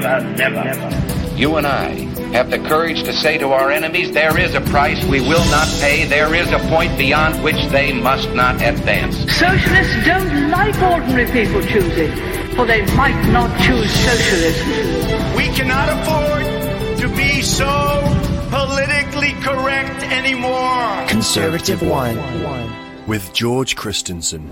never, never, never. You and I have the courage to say to our enemies, there is a price we will not pay, there is a point beyond which they must not advance. Socialists don't like ordinary people choosing, for they might not choose socialism. We cannot afford to be so politically correct anymore. Conservative One. With George Christensen.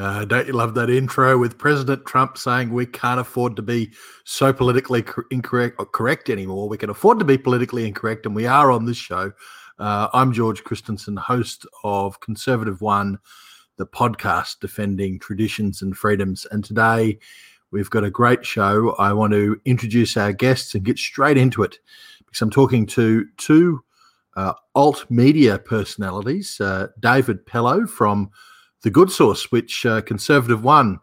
Uh, don't you love that intro with President Trump saying we can't afford to be so politically cor- incorrect or correct anymore? We can afford to be politically incorrect, and we are on this show. Uh, I'm George Christensen, host of Conservative One, the podcast defending traditions and freedoms. And today we've got a great show. I want to introduce our guests and get straight into it because I'm talking to two uh, alt media personalities uh, David Pellowe from the Good Sauce, which uh, Conservative One,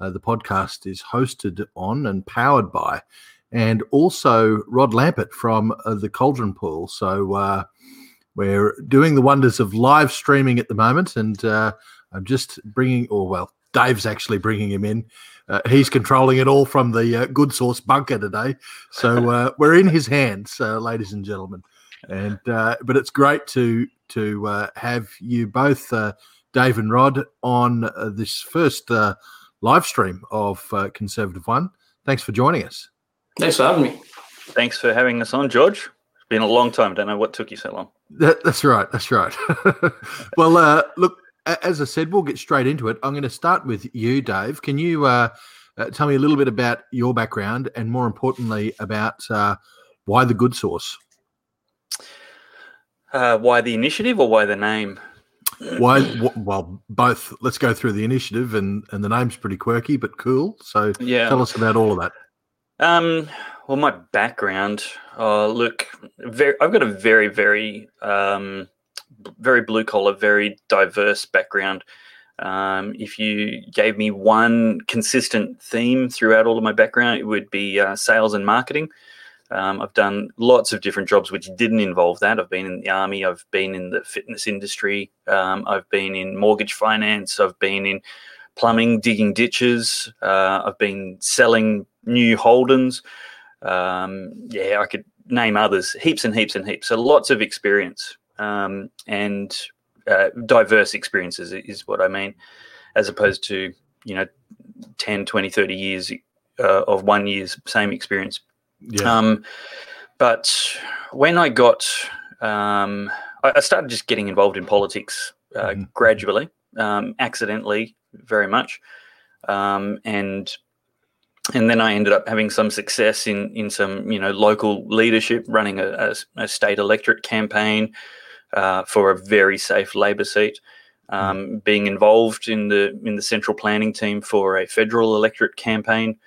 uh, the podcast, is hosted on and powered by, and also Rod Lampard from uh, the Caldron Pool. So uh, we're doing the wonders of live streaming at the moment, and uh, I'm just bringing, or well, Dave's actually bringing him in. Uh, he's controlling it all from the Good Sauce bunker today, so we're in his hands, ladies and gentlemen. And but it's great to to have you both Dave and Rod on uh, this first uh, live stream of uh, Conservative One. Thanks for joining us. Thanks for having me. Thanks for having us on, George. It's been a long time. Don't know what took you so long. That, that's right. That's right. well, uh, look, as I said, we'll get straight into it. I'm going to start with you, Dave. Can you uh, uh, tell me a little bit about your background and, more importantly, about why the Good Sauce? why the initiative or why the name? Why? Well, both. Let's go through the initiative, and and the name's pretty quirky but cool. So yeah, tell us about all of that. Um. Well, my background. Uh, look, very. I've got a very, very, um, very blue collar, very diverse background. Um, if you gave me one consistent theme throughout all of my background, it would be uh, sales and marketing. Um, I've done lots of different jobs which didn't involve that. I've been in the army, I've been in the fitness industry, um, I've been in mortgage finance, I've been in plumbing, digging ditches, uh, I've been selling new Holdens. Um, yeah, I could name others, heaps and heaps and heaps. So lots of experience um, and uh, diverse experiences is what I mean, as opposed to, you know, 10, 20, 30 years uh, of one year's same experience yeah. Um, but when I got, um, I, I, started just getting involved in politics uh, mm-hmm. gradually, um, accidentally, very much, um, and and then I ended up having some success in in some you know local leadership, running a, a, a state electorate campaign uh, for a very safe Labor seat. Um, mm-hmm. being involved in the in the central planning team for a federal electorate campaign,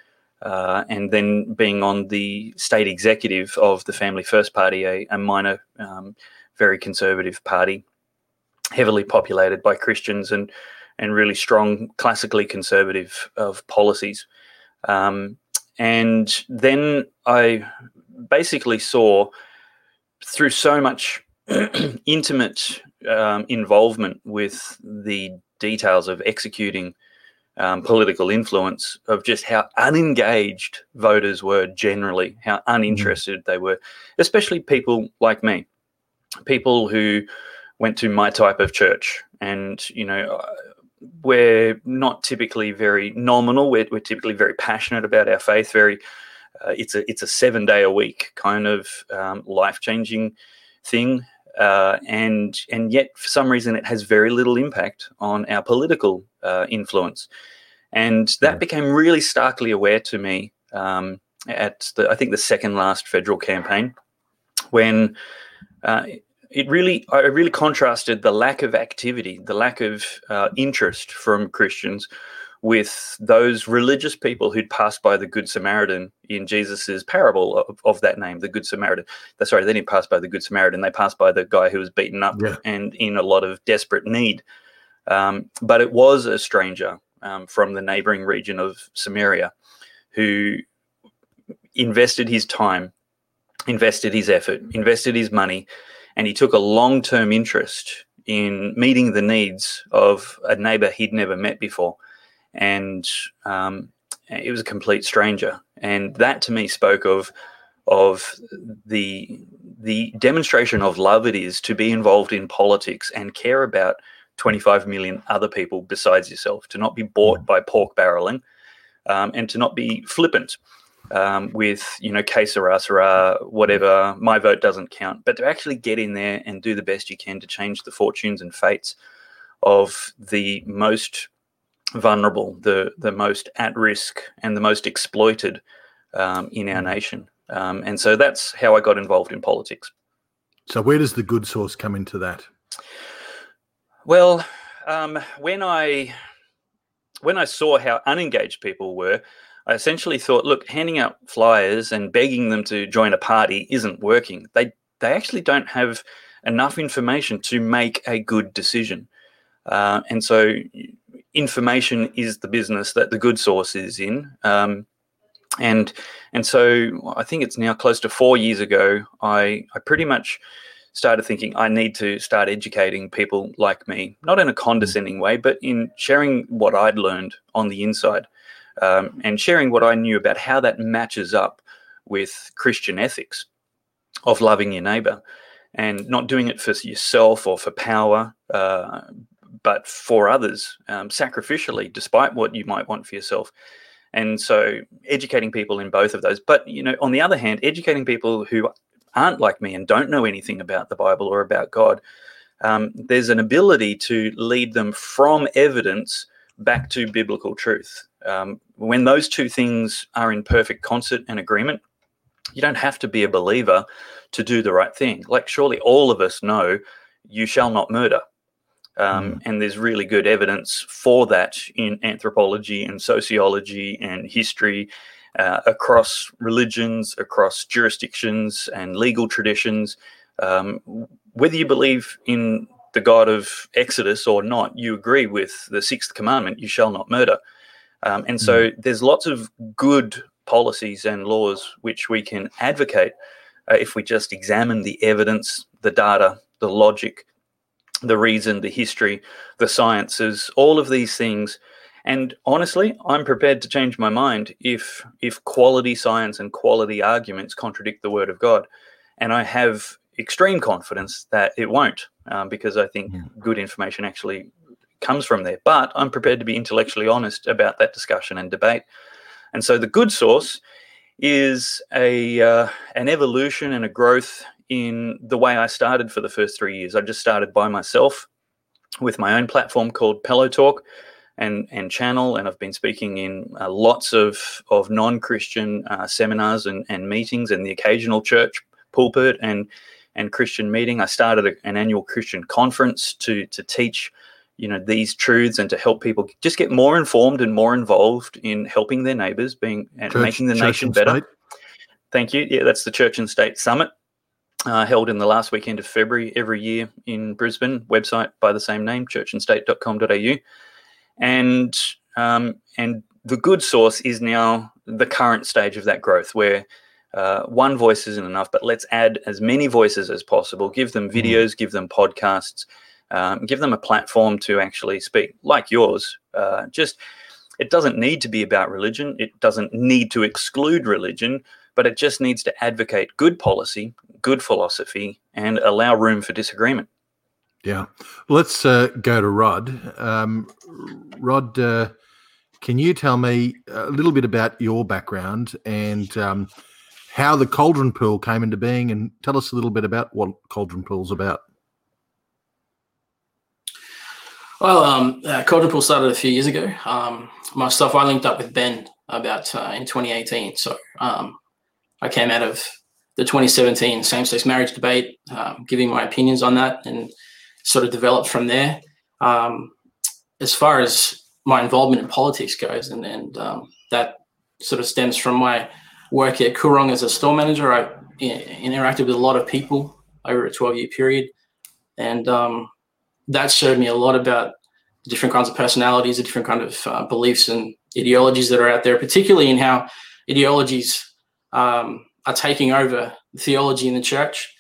uh, and then being on the state executive of the Family First Party, a, a minor, um, very conservative party, heavily populated by Christians and and really strong, classically conservative of policies. Um, and then I basically saw through so much intimate um, involvement with the details of executing um, political influence of just how unengaged voters were generally, how mm-hmm. uninterested they were, especially people like me, people who went to my type of church. And, you know, uh, we're not typically very nominal. We're, we're typically very passionate about our faith. Very, uh, it's a it's a seven day a week kind of um, life changing thing, uh, and and yet for some reason it has very little impact on our political uh, influence, and that yeah. became really starkly aware to me um, at the I think the second last federal campaign when. Uh, it really, I really contrasted the lack of activity, the lack of uh, interest from Christians with those religious people who'd passed by the Good Samaritan in Jesus's parable of, of, that name, the Good Samaritan. Sorry, they didn't pass by the Good Samaritan. They passed by the guy who was beaten up yeah. and in a lot of desperate need. Um, but it was a stranger um, from the neighboring region of Samaria who invested his time, invested his effort, invested his money, and he took a long term interest in meeting the needs of a neighbor he'd never met before and um, it was a complete stranger, and that to me spoke of of the the demonstration of love it is to be involved in politics and care about 25 million other people besides yourself, to not be bought by pork barreling, um, and to not be flippant um, with, you know, que sera, sera, whatever, my vote doesn't count, but to actually get in there and do the best you can to change the fortunes and fates of the most vulnerable, the, the most at risk, and the most exploited um, in our nation. Um, and so that's how I got involved in politics. So, where does the good sauce come into that? Well, um, when I when I saw how unengaged people were, I essentially thought, look, handing out flyers and begging them to join a party isn't working. They they actually don't have enough information to make a good decision, uh, and so information is the business that the good sauce is in. Um, and and so I think it's now close to four years ago. I I pretty much started thinking I need to start educating people like me, not in a condescending way, but in sharing what I'd learned on the inside um, and sharing what I knew about how that matches up with Christian ethics of loving your neighbor and not doing it for yourself or for power, uh, but for others um, sacrificially, despite what you might want for yourself. And so, educating people in both of those. But you know, on the other hand, educating people who aren't like me and don't know anything about the Bible or about God, um, there's an ability to lead them from evidence back to biblical truth. Um, when those two things are in perfect concert and agreement, you don't have to be a believer to do the right thing. Like, surely all of us know you shall not murder. Um, mm. And there's really good evidence for that in anthropology and sociology and history uh, across religions, across jurisdictions and legal traditions. Um, whether you believe in the God of Exodus or not, you agree with the sixth commandment, you shall not murder. Um, and so mm there's lots of good policies and laws which we can advocate uh, if we just examine the evidence, the data, the logic, the reason, the history, the sciences, all of these things and honestly, I'm prepared to change my mind if if quality science and quality arguments contradict the word of God. And I have extreme confidence that it won't, um, because I think mm. good information actually comes from there. But I'm prepared to be intellectually honest about that discussion and debate. And so the good sauce is a uh, an evolution and a growth in the way I started for the first three years. I just started by myself with my own platform called Pellowe Talk and and channel, and I've been speaking in uh, lots of of non Christian uh, seminars and, and meetings, and the occasional church pulpit and and Christian meeting. I started a, an annual Christian conference to to teach you know these truths and to help people just get more informed and more involved in helping their neighbors being and church, making the nation better thank you yeah that's the church and state summit uh, held in the last weekend of february every year in brisbane website by the same name churchandstate.com.au and um, and the good sauce is now the current stage of that growth where uh, one voice isn't enough, but let's add as many voices as possible. Give them mm. videos, mm. give them podcasts, um, give them a platform to actually speak, like yours. Uh, just it doesn't need to be about religion. It doesn't need to exclude religion, but it just needs to advocate good policy, good philosophy, and allow room for disagreement. Yeah. Let's uh, go to Rod. Um, Rod, uh, can you tell me a little bit about your background and um, how the Caldron Pool came into being and tell us a little bit about what Caldron Pool's about? Well, um, uh, Caldron Pool started a few years ago. Um, myself, I linked up with Ben about uh, in 2018. So um, I came out of the 2017 same-sex marriage debate, um, giving my opinions on that and – sort of developed from there. Um, as far as my involvement in politics goes, and, and um, that sort of stems from my work at Koorong as a store manager. I interacted with a lot of people over a 12 year period. And um, that showed me a lot about different kinds of personalities, the different kind of uh, beliefs and ideologies that are out there, particularly in how ideologies um, are taking over theology in the church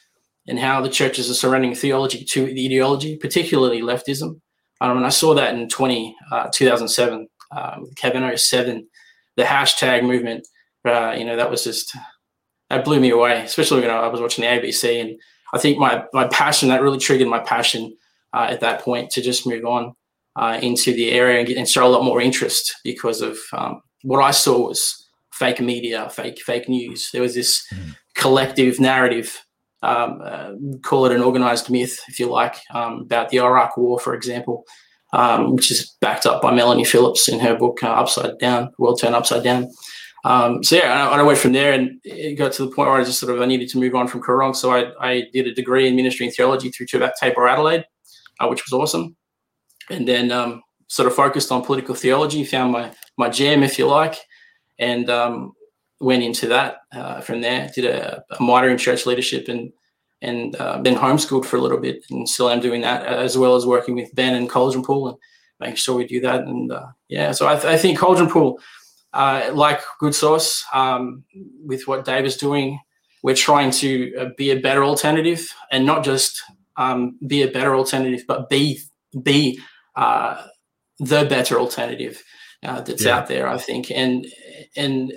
and how the churches are surrendering theology to the ideology, particularly leftism. Um, and I saw that in 20, uh, 2007 uh, with Kevin 07, the hashtag movement, uh, you know, that was just that blew me away, especially when I was watching the ABC. And I think my my passion that really triggered my passion uh, at that point to just move on uh, into the area and, get, and show a lot more interest because of um, what I saw was fake media, fake fake news. There was this mm. collective narrative. Um, uh, call it an organized myth, if you like, um, about the Iraq War, for example, um, which is backed up by Melanie Phillips in her book uh, "Upside Down: World Turned Upside Down." Um, so yeah, I, I, went from there, and it got to the point where I just sort of I needed to move on from Koorong. So I, I did a degree in ministry and theology through Tabor Adelaide, uh, which was awesome, and then um, sort of focused on political theology. Found my my jam, if you like, and um, went into that uh, from there. Did a, a minor in church leadership and and uh, then homeschooled for a little bit, and still am doing that as well as working with Ben and Caldron Pool and making sure we do that. And uh, yeah, so I, th- I think Caldron Pool uh, like Good Sauce, um, with what Dave is doing, we're trying to uh, be a better alternative, and not just um, be a better alternative, but be be uh, the better alternative uh, that's yeah. out there. I think, and and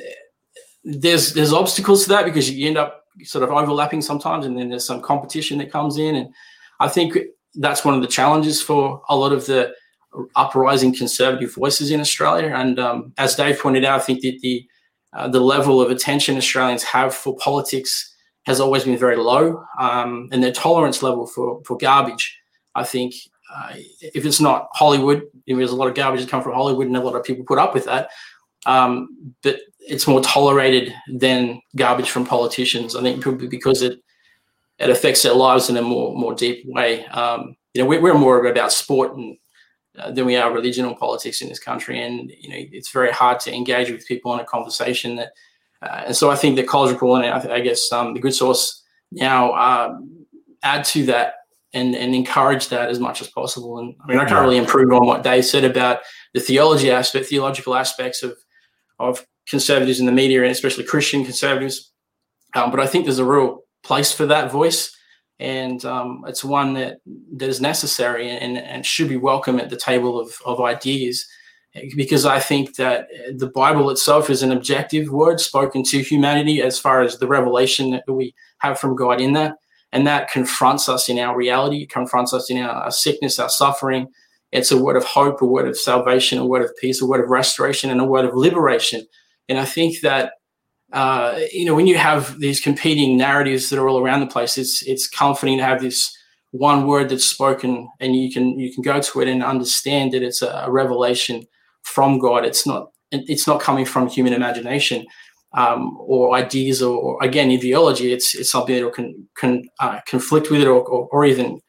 there's there's obstacles to that because you end up sort of overlapping sometimes, and then there's some competition that comes in, and I think that's one of the challenges for a lot of the uprising conservative voices in Australia. And um, as Dave pointed out, I think that the uh, the level of attention Australians have for politics has always been very low, um, and their tolerance level for for garbage, I think, uh, if it's not Hollywood, there's a lot of garbage that come from Hollywood, and a lot of people put up with that. Um, but it's more tolerated than garbage from politicians. I think probably because it it affects their lives in a more more deep way. Um, you know, we're, we're more about sport and uh, than we are religion or politics in this country. And you know, it's very hard to engage with people in a conversation. That, uh, and so I think that Caldron Pool and I, I guess um, the Good Sauce now uh, add to that and and encourage that as much as possible. And I mean, I can't really improve on what Dave said about the theology aspect, theological aspects of of conservatives in the media, and especially Christian conservatives. Um, but I think there's a real place for that voice and um, it's one that that is necessary and, and should be welcome at the table of, of ideas because I think that the Bible itself is an objective word spoken to humanity as far as the revelation that we have from God in that. And that confronts us in our reality, confronts us in our, our sickness, our suffering. It's a word of hope, a word of salvation, a word of peace, a word of restoration, and a word of liberation. And I think that uh, you know, when you have these competing narratives that are all around the place, it's it's comforting to have this one word that's spoken, and you can you can go to it and understand that it's a, a revelation from God. It's not it's not coming from human imagination um, or ideas or, or, again ideology. It's it's something that can can uh, conflict with it or, or, or even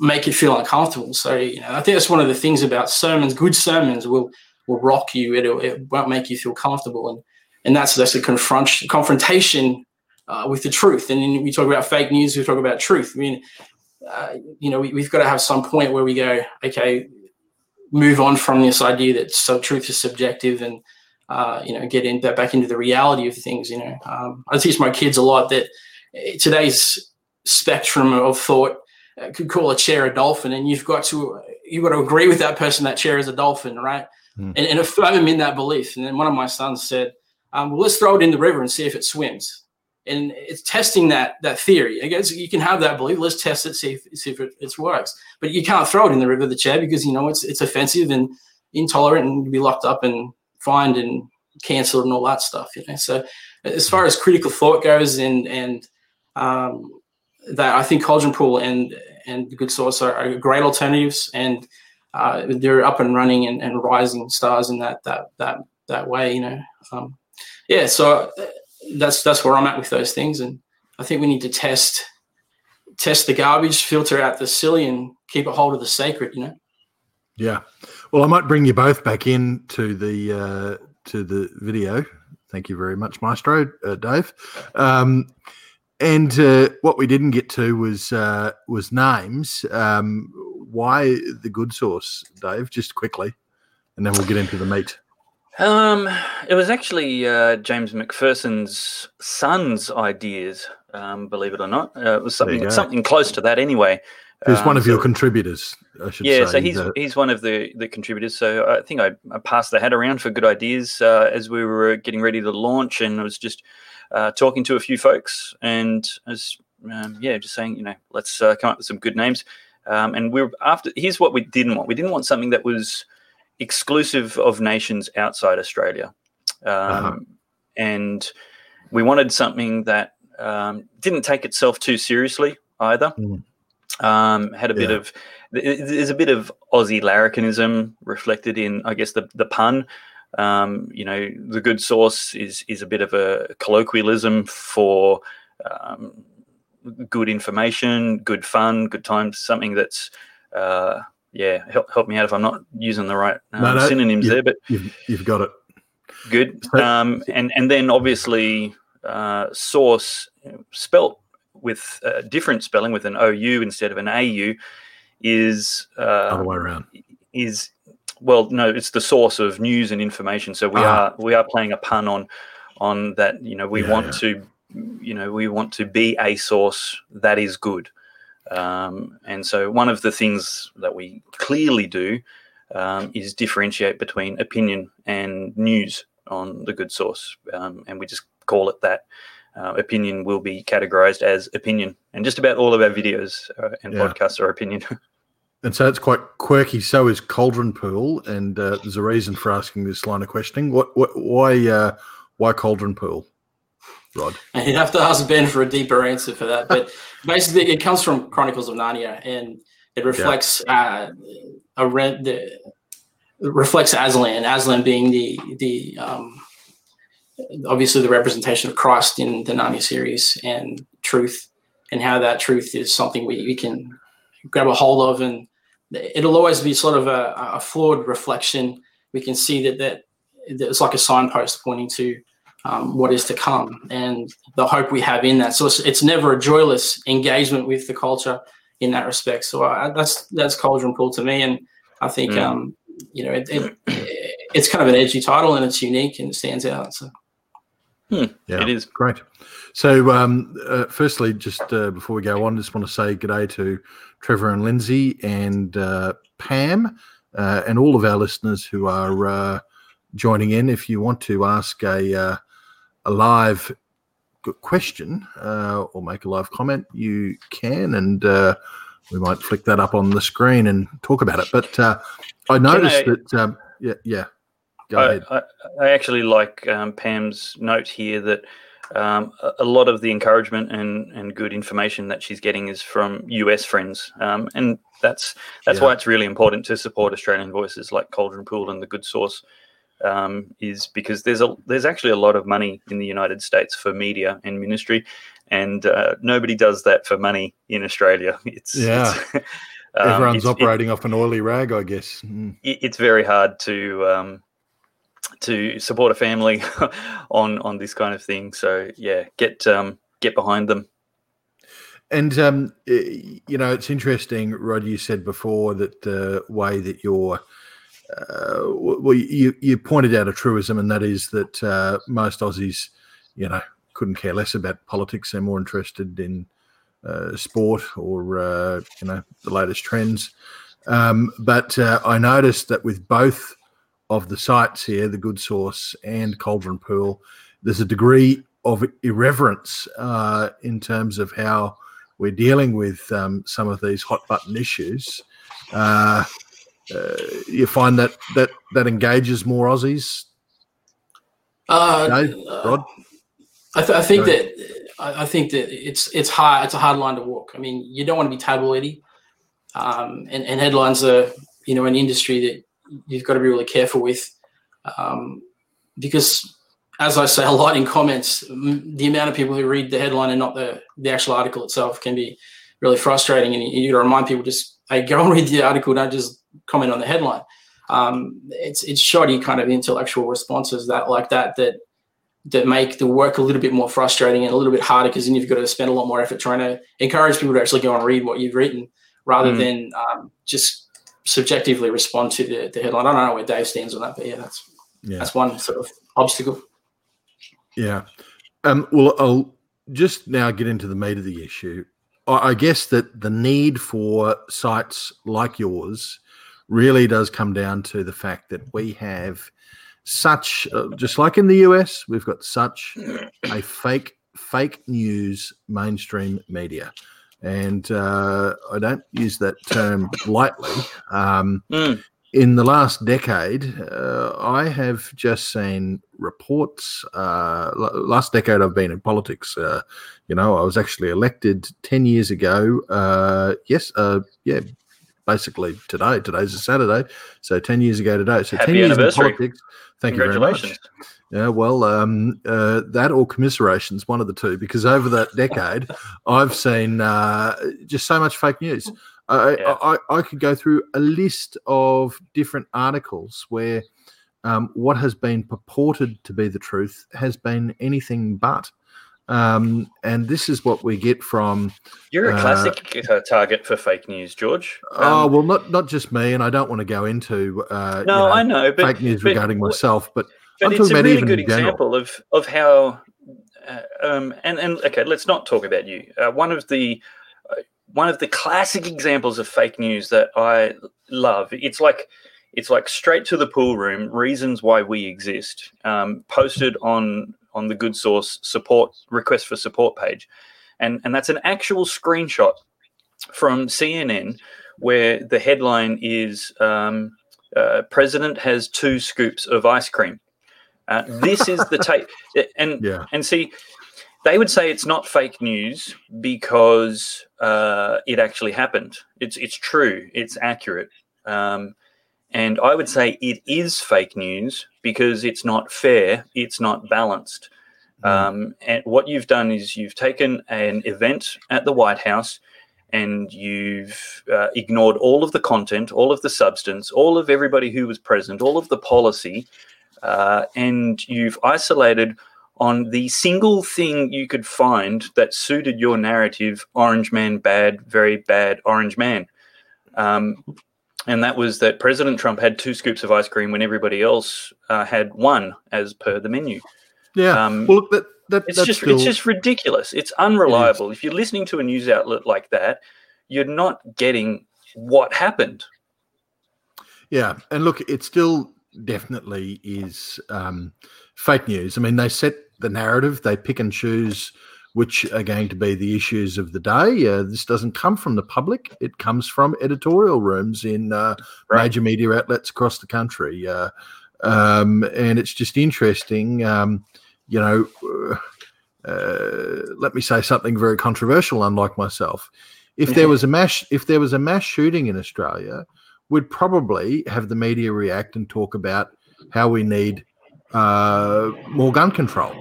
make it feel uncomfortable. So you know, I think that's one of the things about sermons. Good sermons will will rock you. It it won't make you feel comfortable and and that's that's a confront confrontation uh, with the truth. And then we talk about fake news, we talk about truth. I mean, uh, you know, we, have got to have some point where we go, okay, move on from this idea that so truth is subjective, and uh, you know, get in that back into the reality of things. You know, um, I teach my kids a lot that today's spectrum of thought could call a chair a dolphin, and you've got to you've got to agree with that person that chair is a dolphin, right? Mm. And, and affirm in that belief. And then one of my sons said um, well, let's throw it in the river and see if it swims. And it's testing that that theory. I guess you can have that belief. Let's test it, see if, see if it, it works. But you can't throw it in the river, the chair, because you know it's it's offensive and intolerant, and be locked up and fined and cancelled and all that stuff. You know. So as far as critical thought goes, and and um, that I think Caldron Pool and and Good Sauce are, are great alternatives, and uh, they're up and running and, and rising stars in that that that that way. You know. Um, yeah, so uh, that's that's where I'm at with those things, and I think we need to test test the garbage, filter out the silly, and keep a hold of the sacred. You know. Yeah. Well, I might bring you both back in to the uh, to the video. Thank you very much, Maestro uh, Dave. Um, and uh, what we didn't get to was uh, was names. Um, why the good sauce, Dave? Just quickly, and then we'll get into the meat. Um, it was actually uh, James McPherson's son's ideas. Um, believe it or not, uh, it was something something close to that anyway. Who's one Um, of your contributors? I should yeah, say. so he's he's one of the the contributors. So I think I, I passed the hat around for good ideas uh, as we were getting ready to launch, and it was just uh, talking to a few folks, and I was um, yeah, just saying, you know, let's uh, come up with some good names. Um, and we we're after. Here's what we didn't want. We didn't want something that was exclusive of nations outside Australia, um, Uh-huh. and we wanted something that um, didn't take itself too seriously either. Mm. Um, had a bit of there's a bit of Aussie larrikinism reflected in, I guess, the the pun. Um, you know, the good sauce is is a bit of a colloquialism for um, good information, good fun, good times. Something that's uh, yeah, help, help me out if I'm not using the right um, No, no, synonyms you- there, but you've, you've got it. good. Um, and and then obviously uh, source spelt with uh, different spelling with an OU instead of an AU is Other uh, way around. is well no it's the source of news and information so we Ah. are we are playing a pun on on that you know we Yeah, want yeah. to you know we want to be a source that is good um, and so one of the things that we clearly do um, is differentiate between opinion and news on the good sauce um, and we just call it that uh, opinion will be categorized as opinion and just about all of our videos uh, and Yeah. podcasts are opinion And so it's quite quirky. So is Caldron Pool, and uh, there's a reason for asking this line of questioning. What, what why, uh, why Caldron Pool, Rod? And you'd have to ask Ben for a deeper answer for that. But basically, it comes from Chronicles of Narnia, and it reflects uh, a re- the reflects Aslan. Aslan being the the um, obviously the representation of Christ in the Narnia series and truth, and how that truth is something we, we can grab a hold of, and it'll always be sort of a, a flawed reflection. We can see that that it's like a signpost pointing to um, what is to come and the hope we have in that. So it's, it's never a joyless engagement with the culture in that respect. So I, that's that's Caldron Pool to me, and I think Mm. um, you know it, it, it's kind of an edgy title and it's unique and it stands out. So Yeah, It is. great. So, um, uh, firstly, just uh, before we go on, just want to say good day to Trevor and Lindsay and uh, Pam uh, and all of our listeners who are uh, joining in. If you want to ask a uh, a live question uh, or make a live comment, you can, and uh, we might flick that up on the screen and talk about it. But uh, I noticed I- that, um, yeah, yeah. Go I, ahead. I, I actually like um, Pam's note here that um, a, lot of the encouragement and, and good information that she's getting is from US friends, um, and that's that's Yeah. why it's really important to support Australian voices like Caldron Pool and the Good Sauce. Um, is because there's a there's actually a lot of money in the United States for media and ministry, and uh, nobody does that for money in Australia. It's Yeah. it's, um, Everyone's it's- it- operating off an oily rag, I guess. Mm. it- it's very hard to um, to support a family on on this kind of thing. So yeah, get um, get behind them. And um, you know, it's interesting, Rod. You said before that the way that you're, uh, well, you you pointed out a truism, and that is that uh, most Aussies, you know, couldn't care less about politics. They're more interested in uh, sport or uh, you know the latest trends. Um, but uh, I noticed that with both of the sites here, the Good Sauce and Caldron Pool, there's a degree of irreverence uh, in terms of how we're dealing with um, some of these hot button issues. Uh, uh, you find that that that engages more Aussies. uh, No, uh, Rod. I, th- I think that I, I think that it's it's hard. It's a hard line to walk. I mean, you don't want to be tabloidy, um, and, and headlines are you know an industry that you've got to be really careful with, um, because as I say a lot in comments, m- the amount of people who read the headline and not the the actual article itself can be really frustrating. And you, you got to remind people just hey, go and read the article, don't just comment on the headline. Um, it's it's shoddy kind of intellectual responses that like that that that make the work a little bit more frustrating and a little bit harder because then you've got to spend a lot more effort trying to encourage people to actually go and read what you've written rather Mm. than um, just subjectively respond to the, the headline. I don't know where Dave stands on that, but yeah, that's Yeah, that's one sort of obstacle. yeah. Um, well, I'll just now get into the meat of the issue. I I guess that the need for sites like yours really does come down to the fact that we have such, uh, just like in the US, we've got such a fake, fake news mainstream media. And uh, I don't use that term lightly. Um, Mm. in the last decade, uh, I have just seen reports. Uh, l- last decade, I've been in politics. Uh, you know, I was actually elected 10 years ago. Uh, yes, uh, yeah, basically today. Today's a Saturday. So 10 years ago today. So 10 years in politics. Thank you very much. Yeah, well, um, uh, that or commiserations, one of the two, because over that decade, I've seen uh, just so much fake news. I, Yeah. I, I could go through a list of different articles where um, what has been purported to be the truth has been anything but. Um, and this is what we get from You're a Uh, classic uh, target for fake news, George. oh Um, well, not not just me, and I don't want to go into uh, you no, know, I know, but fake news but regarding w- myself, but But I'm it's a really even good example of of how, uh, um, and and okay, let's not talk about you. Uh, one of the uh, one of the classic examples of fake news that I love. It's like it's like straight to the pool room. Reasons why we exist. Um, posted on on the Good Sauce support request for support page, and and that's an actual screenshot from CNN where the headline is. Um, uh, president has two scoops of ice cream. Uh, this is the tape, and Yeah. and see, they would say it's not fake news because uh, it actually happened. It's it's true. It's accurate. Um, and I would say it is fake news because it's not fair. It's not balanced. Um, and what you've done is you've taken an event at the White House and you've uh, ignored all of the content, all of the substance, all of everybody who was present, all of the policy, uh, and you've isolated on the single thing you could find that suited your narrative orange man bad, very bad orange man. Um, and that was that President Trump had two scoops of ice cream when everybody else uh, had one as per the menu. yeah. um, well, look, that, that It's that's just still, it's just ridiculous. It's unreliable. If you're listening to a news outlet like that, you're not getting what happened. Yeah, and look, it still definitely is um, fake news. I mean, they set the narrative, they pick and choose which are going to be the issues of the day. Uh, this doesn't come from the public; it comes from editorial rooms in uh, Right. major media outlets across the country. Uh, um, and it's just interesting, um, you know. Uh, let me say something very controversial, unlike myself. If there was a mass, if there was a mass shooting in Australia, we'd probably have the media react and talk about how we need uh, more gun control.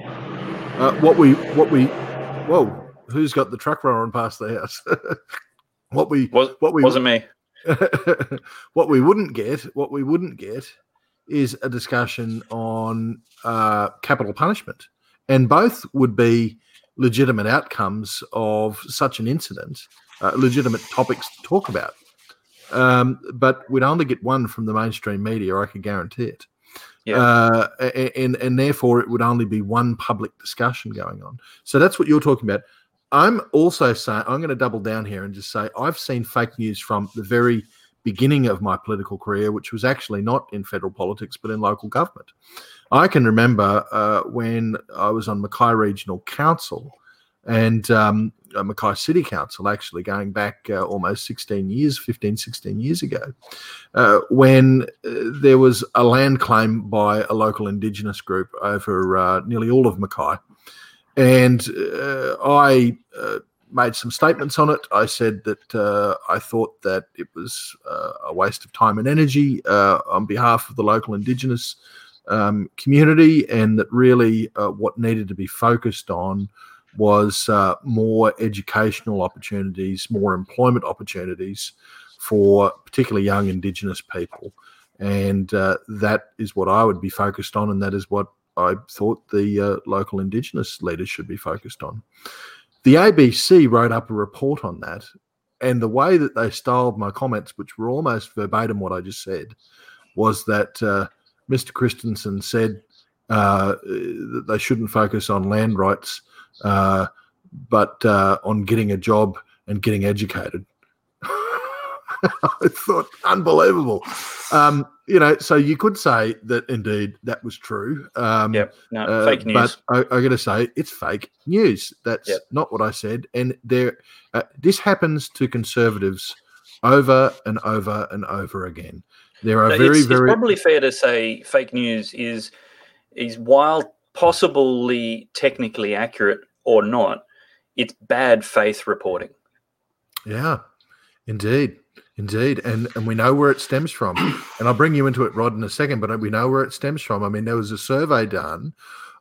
Uh, what we, what we, whoa, who's got the truck rolling past the house? what we, Was, what we, wasn't me. what we wouldn't get, what we wouldn't get, is a discussion on uh, capital punishment, and both would be legitimate outcomes of such an incident, uh, legitimate topics to talk about. Um, but we'd only get one from the mainstream media. I can guarantee it. Yeah. Uh, and and therefore it would only be one public discussion going on. So that's what you're talking about. I'm also saying I'm going to double down here and just say I've seen fake news from the very beginning of my political career, which was actually not in federal politics but in local government. I can remember uh, when I was on Mackay Regional Council and um, uh, Mackay City Council, actually going back uh, almost 16 years, 15, 16 years ago, uh, when uh, there was a land claim by a local Indigenous group over uh, nearly all of Mackay. And uh, I made some statements on it. I said that uh, I thought that it was uh, a waste of time and energy uh, on behalf of the local Indigenous um, community, and that really what needed to be focused on was uh, more educational opportunities, more employment opportunities for particularly young Indigenous people. And uh, that is what I would be focused on, and that is what I thought the uh, local Indigenous leaders should be focused on. The ABC wrote up a report on that, and the way that they styled my comments, which were almost verbatim what I just said, was that uh, Mr. Christensen said uh, that they shouldn't focus on land rights, uh, but uh, on getting a job and getting educated. I thought unbelievable. Um, you know, so you could say that indeed that was true. Um, Yep. No, uh, fake news. But I, I got to say, it's fake news. That's Yep. not what I said. And there, uh, this happens to conservatives over and over and over again. There are No, very, it's, very it's probably fair to say fake news is is while possibly technically accurate or not, it's bad faith reporting. Yeah, indeed, indeed, and and we know where it stems from. and I'll bring you into it, Rod, in a second. But we know where it stems from. I mean, there was a survey done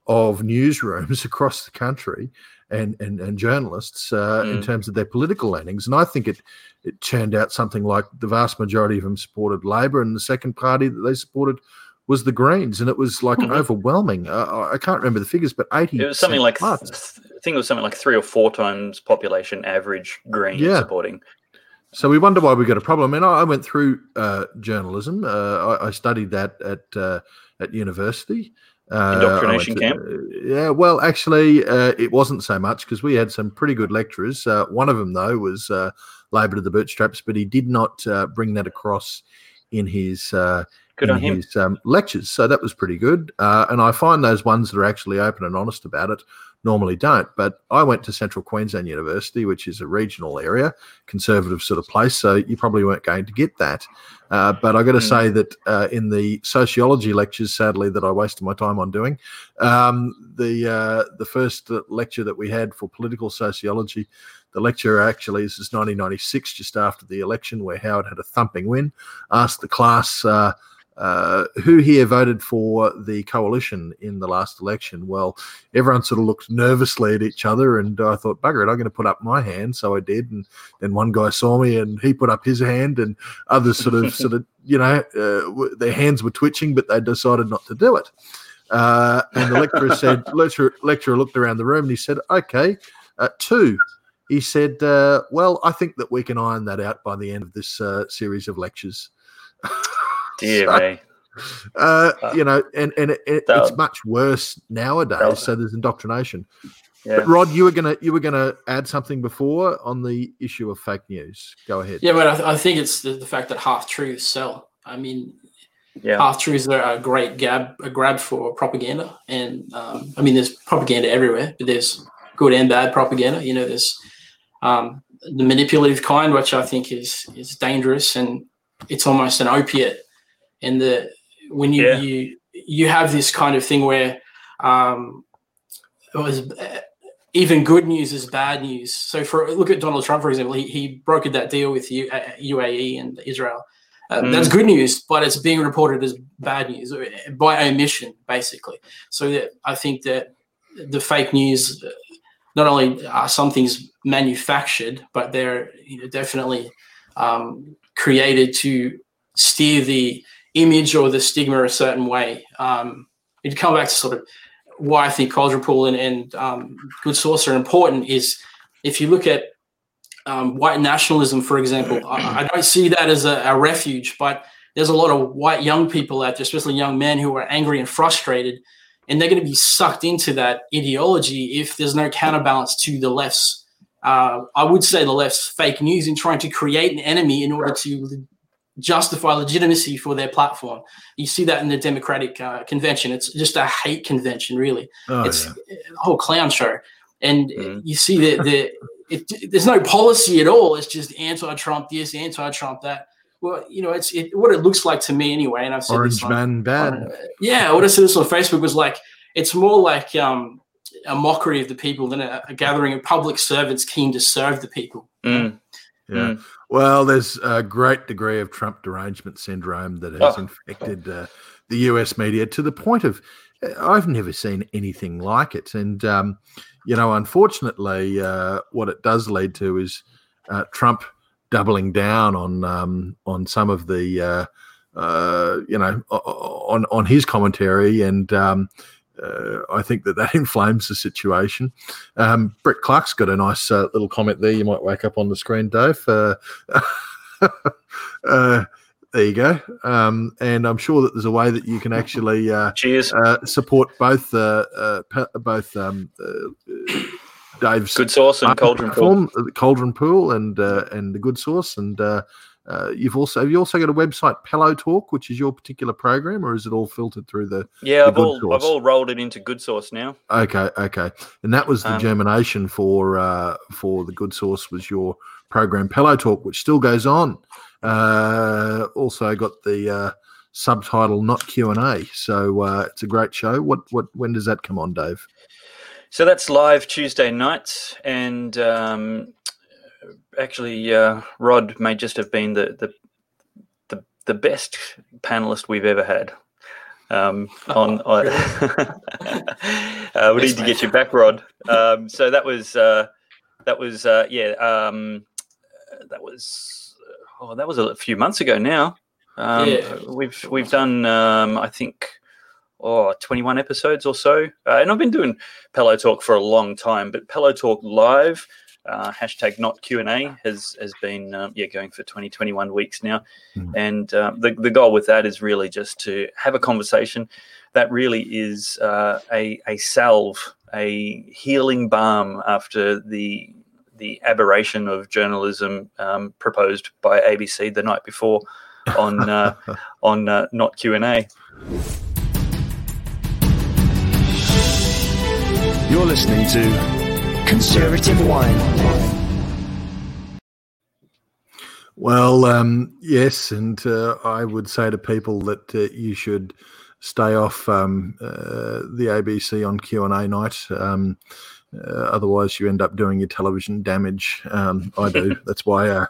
of newsrooms across the country and and, and journalists uh, in Mm. terms of their political leanings, and I think it it turned out something like the vast majority of them supported Labor, and the second party that they supported was the Greens, and it was like an Mhm. overwhelming. Uh, I- can't remember the figures, but eighty. It was something like plus. I think it was something like three or four times population average green Yeah. supporting. So we wonder why we got a problem. And I, I went through uh, journalism. Uh, I, I studied that at uh, at university. Uh, Indoctrination to- camp? yeah, well, actually, uh, it wasn't so much because we had some pretty good lecturers. Uh, one of them, though, was uh, Labour to the bootstraps, but he did not uh, bring that across in his uh, Good on him. his um, lectures. So that was pretty good. Uh, and I find those ones that are actually open and honest about it normally don't. But I went to Central Queensland University, which is a regional area, conservative sort of place. So you probably weren't going to get that. Uh, but I got to Mm. say that uh, in the sociology lectures, sadly, that I wasted my time on doing, um, the uh, the first uh, lecture that we had for political sociology, the lecturer actually this is 1996, just after the election, where Howard had a thumping win. Asked the class. Uh, who here voted for the coalition in the last election? Well, everyone sort of looked nervously at each other, and I thought, bugger it, I'm going to put up my hand. So I did, and then one guy saw me, and he put up his hand, and others sort of, sort of, you know, uh, their hands were twitching, but they decided not to do it. Uh, and the lecturer said, lecturer, lecturer looked around the room, and he said, "Okay, uh, two. He said, uh, "Well, I think that we can iron that out by the end of this series of lectures." Dear So- me. uh, Uh, you know, and and it, it, that- it's much worse nowadays. that- so there's indoctrination. Yeah. But Rod, you were gonna you were gonna add something before on the issue of fake news. Go ahead. Yeah, but I, th- I think it's the, the fact that half truths sell. I mean, Yeah. half truths are a great gab, a grab for propaganda, and um, I mean, there's propaganda everywhere, but there's good and bad propaganda. You know, there's um, the manipulative kind, which I think is is dangerous, and it's almost an opiate. And the when you Yeah. you you have this kind of thing where um, it was even good news is bad news. So for look at Donald Trump, for example, he, he brokered that deal with U, uh, UAE and Israel. Uh, Mm. That's good news, but it's being reported as bad news uh, by omission, basically. So that I think that the fake news, uh, not only are some things manufactured, but they're you know, definitely um, created to steer the image or the stigma a certain way. Um, it come back to sort of why I think caldron pool and, and um, good sauce are important is if you look at um, white nationalism, for example, I, I don't see that as a, a refuge, but there's a lot of white young people out there, especially young men who are angry and frustrated, and they're going to be sucked into that ideology if there's no counterbalance to the left's. Uh, I would say the left's fake news in trying to create an enemy in order to justify legitimacy for their platform. You see that in the Democratic uh, convention. It's just a hate convention, really Oh, it's yeah. a whole clown show and Mhm. you see that the it, there's no policy at all it's just anti-trump this anti-trump that well you know it's it, what it looks like to me anyway and i've said Orange this on, man bad. on- yeah what i said this on facebook was like it's more like um a mockery of the people than a, a gathering of public servants keen to serve the people Mm. Yeah. Mm. Well, there's a great degree of Trump derangement syndrome that has Oh. infected uh, the US media to the point of uh, I've never seen anything like it. And, um, you know, unfortunately, uh, what it does lead to is uh, Trump doubling down on um, on some of the, uh, uh, you know, on on his commentary, and um, uh, I think that that inflames the situation. Um, Brett Clark's got a nice uh, little comment there. You might wake up on the screen, Dave. Uh, uh, there you go. Um, and I'm sure that there's a way that you can actually uh, Cheers. uh, support both uh, uh, both um, uh, Dave's Good sauce and caldron pool. Caldron Pool, and uh, and the Good Sauce, and uh, you've also have you also got a website, Pellowe Talk, which is your particular program, or is it all filtered through the? Yeah, the I've all Sauce? I've all rolled it into good Sauce now. Okay, okay, and that was the Um, germination for uh, for the Good Sauce was your program, Pellowe Talk, which still goes on. Uh, also got the uh, subtitle, not Q and A, so uh, it's a great show. What what when does that come on, Dave? So that's live Tuesday nights, and um, actually, uh, Rod may just have been the, the the the best panelist we've ever had. Um, on, on uh, we need to get you back, Rod. Um, so that was uh, that was uh, yeah um, that was oh that was a few months ago now. Um, Yeah. we've we've done um, I think oh 21 episodes or so, uh, and I've been doing Pellowe Talk for a long time, but Pellowe Talk Live, uh, hashtag not Q and A, has has been um, yeah going for 20, 21 weeks now, Mm. and um, the the goal with that is really just to have a conversation. That really is uh, a a salve, a healing balm after the the aberration of journalism um, proposed by ABC the night before on uh, on uh, not Q and A. You're listening to Conservative Wine. Well, um, yes, and uh, I would say to people that uh, you should stay off um, uh, the ABC on Q and A night. Um, uh, otherwise, you end up doing your television damage. Um, I do. That's why uh,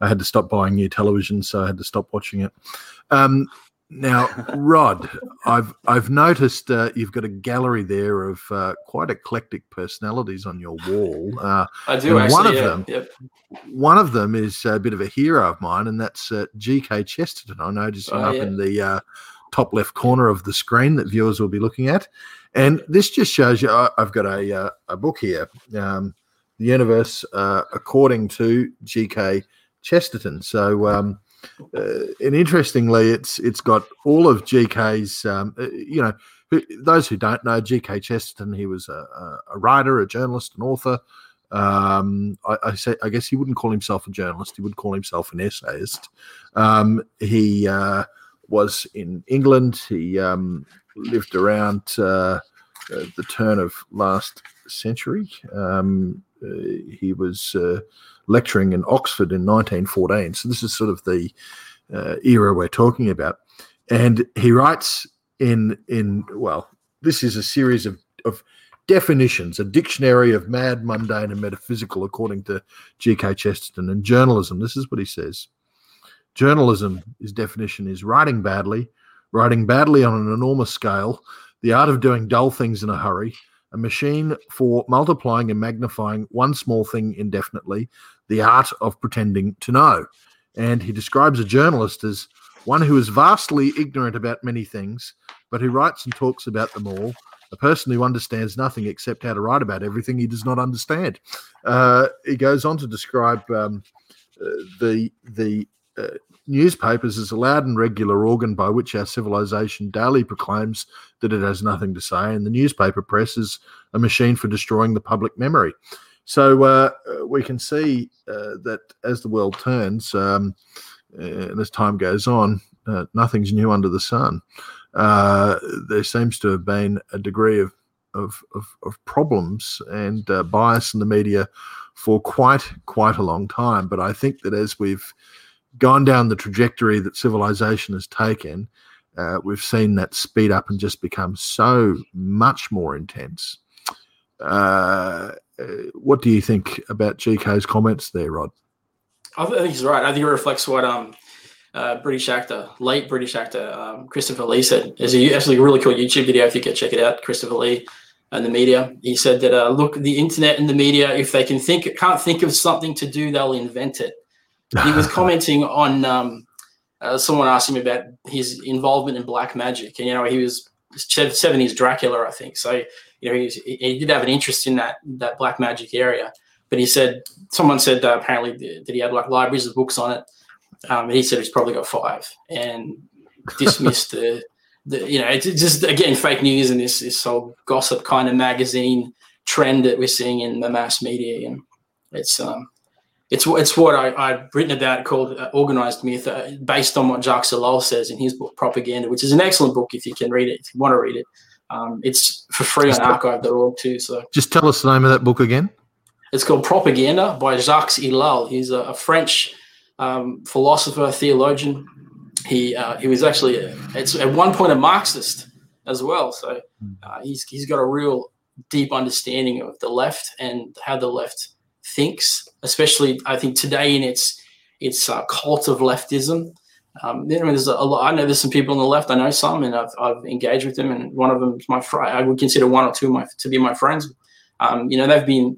I had to stop buying new television, so I had to stop watching it. Now, Rod, I've I've noticed uh, you've got a gallery there of uh, quite eclectic personalities on your wall. Uh, I do actually. one of yeah, them- Yep. one of them is a bit of a hero of mine, and that's uh, G.K. Chesterton. I noticed him Oh, up yeah. in the uh, top left corner of the screen that viewers will be looking at. And this just shows you I, I've got a, uh, a book here, um, The Universe uh, According to G.K. Chesterton. So, um, uh, and interestingly, it's it's got all of GK's, um, uh, you know, those who don't know, G.K. Chesterton, he was a, a, writer, a journalist, an author. Um, I, I say, I guess he wouldn't call himself a journalist; he would call himself an essayist. Um, he uh, was in England. He um, lived around uh, uh, the turn of last century. Um, uh, he was lecturing in Oxford in 1914. So this is sort of the uh, era we're talking about. And he writes in in well, this is a series of of definitions, a dictionary of mad, mundane, and metaphysical, according to G.K. Chesterton. And journalism, this is what he says. Journalism, his definition is writing badly, writing badly on an enormous scale, the art of doing dull things in a hurry, a machine for multiplying and magnifying one small thing indefinitely, the art of pretending to know. And he describes a journalist as one who is vastly ignorant about many things, but who writes and talks about them all. A person who understands nothing except how to write about everything he does not understand. Uh, he goes on to describe um, uh, the the uh, newspapers as a loud and regular organ by which our civilization daily proclaims that it has nothing to say, and the newspaper press is a machine for destroying the public memory. So uh, we can see uh, that as the world turns um, uh, and as time goes on, uh, nothing's new under the sun. Uh, there seems to have been a degree of of, of, of problems and uh, bias in the media for quite quite a long time. But I think that as we've gone down the trajectory that civilization has taken, we've seen that speed up and just become so much more intense. Uh, uh, what do you think about GK's comments there, Rod? I think he's right. I think it reflects what um uh, British actor, late British actor um, Christopher Lee said. There's a, actually a really cool YouTube video if you could check it out. Christopher Lee and the media. He said that uh, look, the internet and the media, if they can think, can't think of something to do, they'll invent it. He was commenting on um, uh, someone asked him about his involvement in black magic, and you know he was seventies Dracula, I think. So you know he, he did have an interest in that that black magic area. But he said someone said uh, apparently that he had like libraries of books on it. Um, he said he's probably got five, and dismissed the the you know it's just again fake news and this this whole gossip kind of magazine trend that we're seeing in the mass media, and it's um, it's it's what I, I've written about called uh, organized myth, uh, based on what Jacques Ellul says in his book Propaganda, which is an excellent book if you can read it, if you want to read it. Um, it's for free on archive.org too. So just tell us the name of that book again. It's called Propaganda by Jacques Ellul. He's a, a French um, philosopher, theologian. He uh, he was actually a, it's at one point a Marxist as well. So uh, he's he's got a real deep understanding of the left and how the left thinks, especially I think today in its its uh, cult of leftism. Um, you know, there's a, lot, I know there's some people on the left. I know some, and I've, I've engaged with them, and one of them my friend. I would consider one or two my, to be my friends. Um, you know, they've been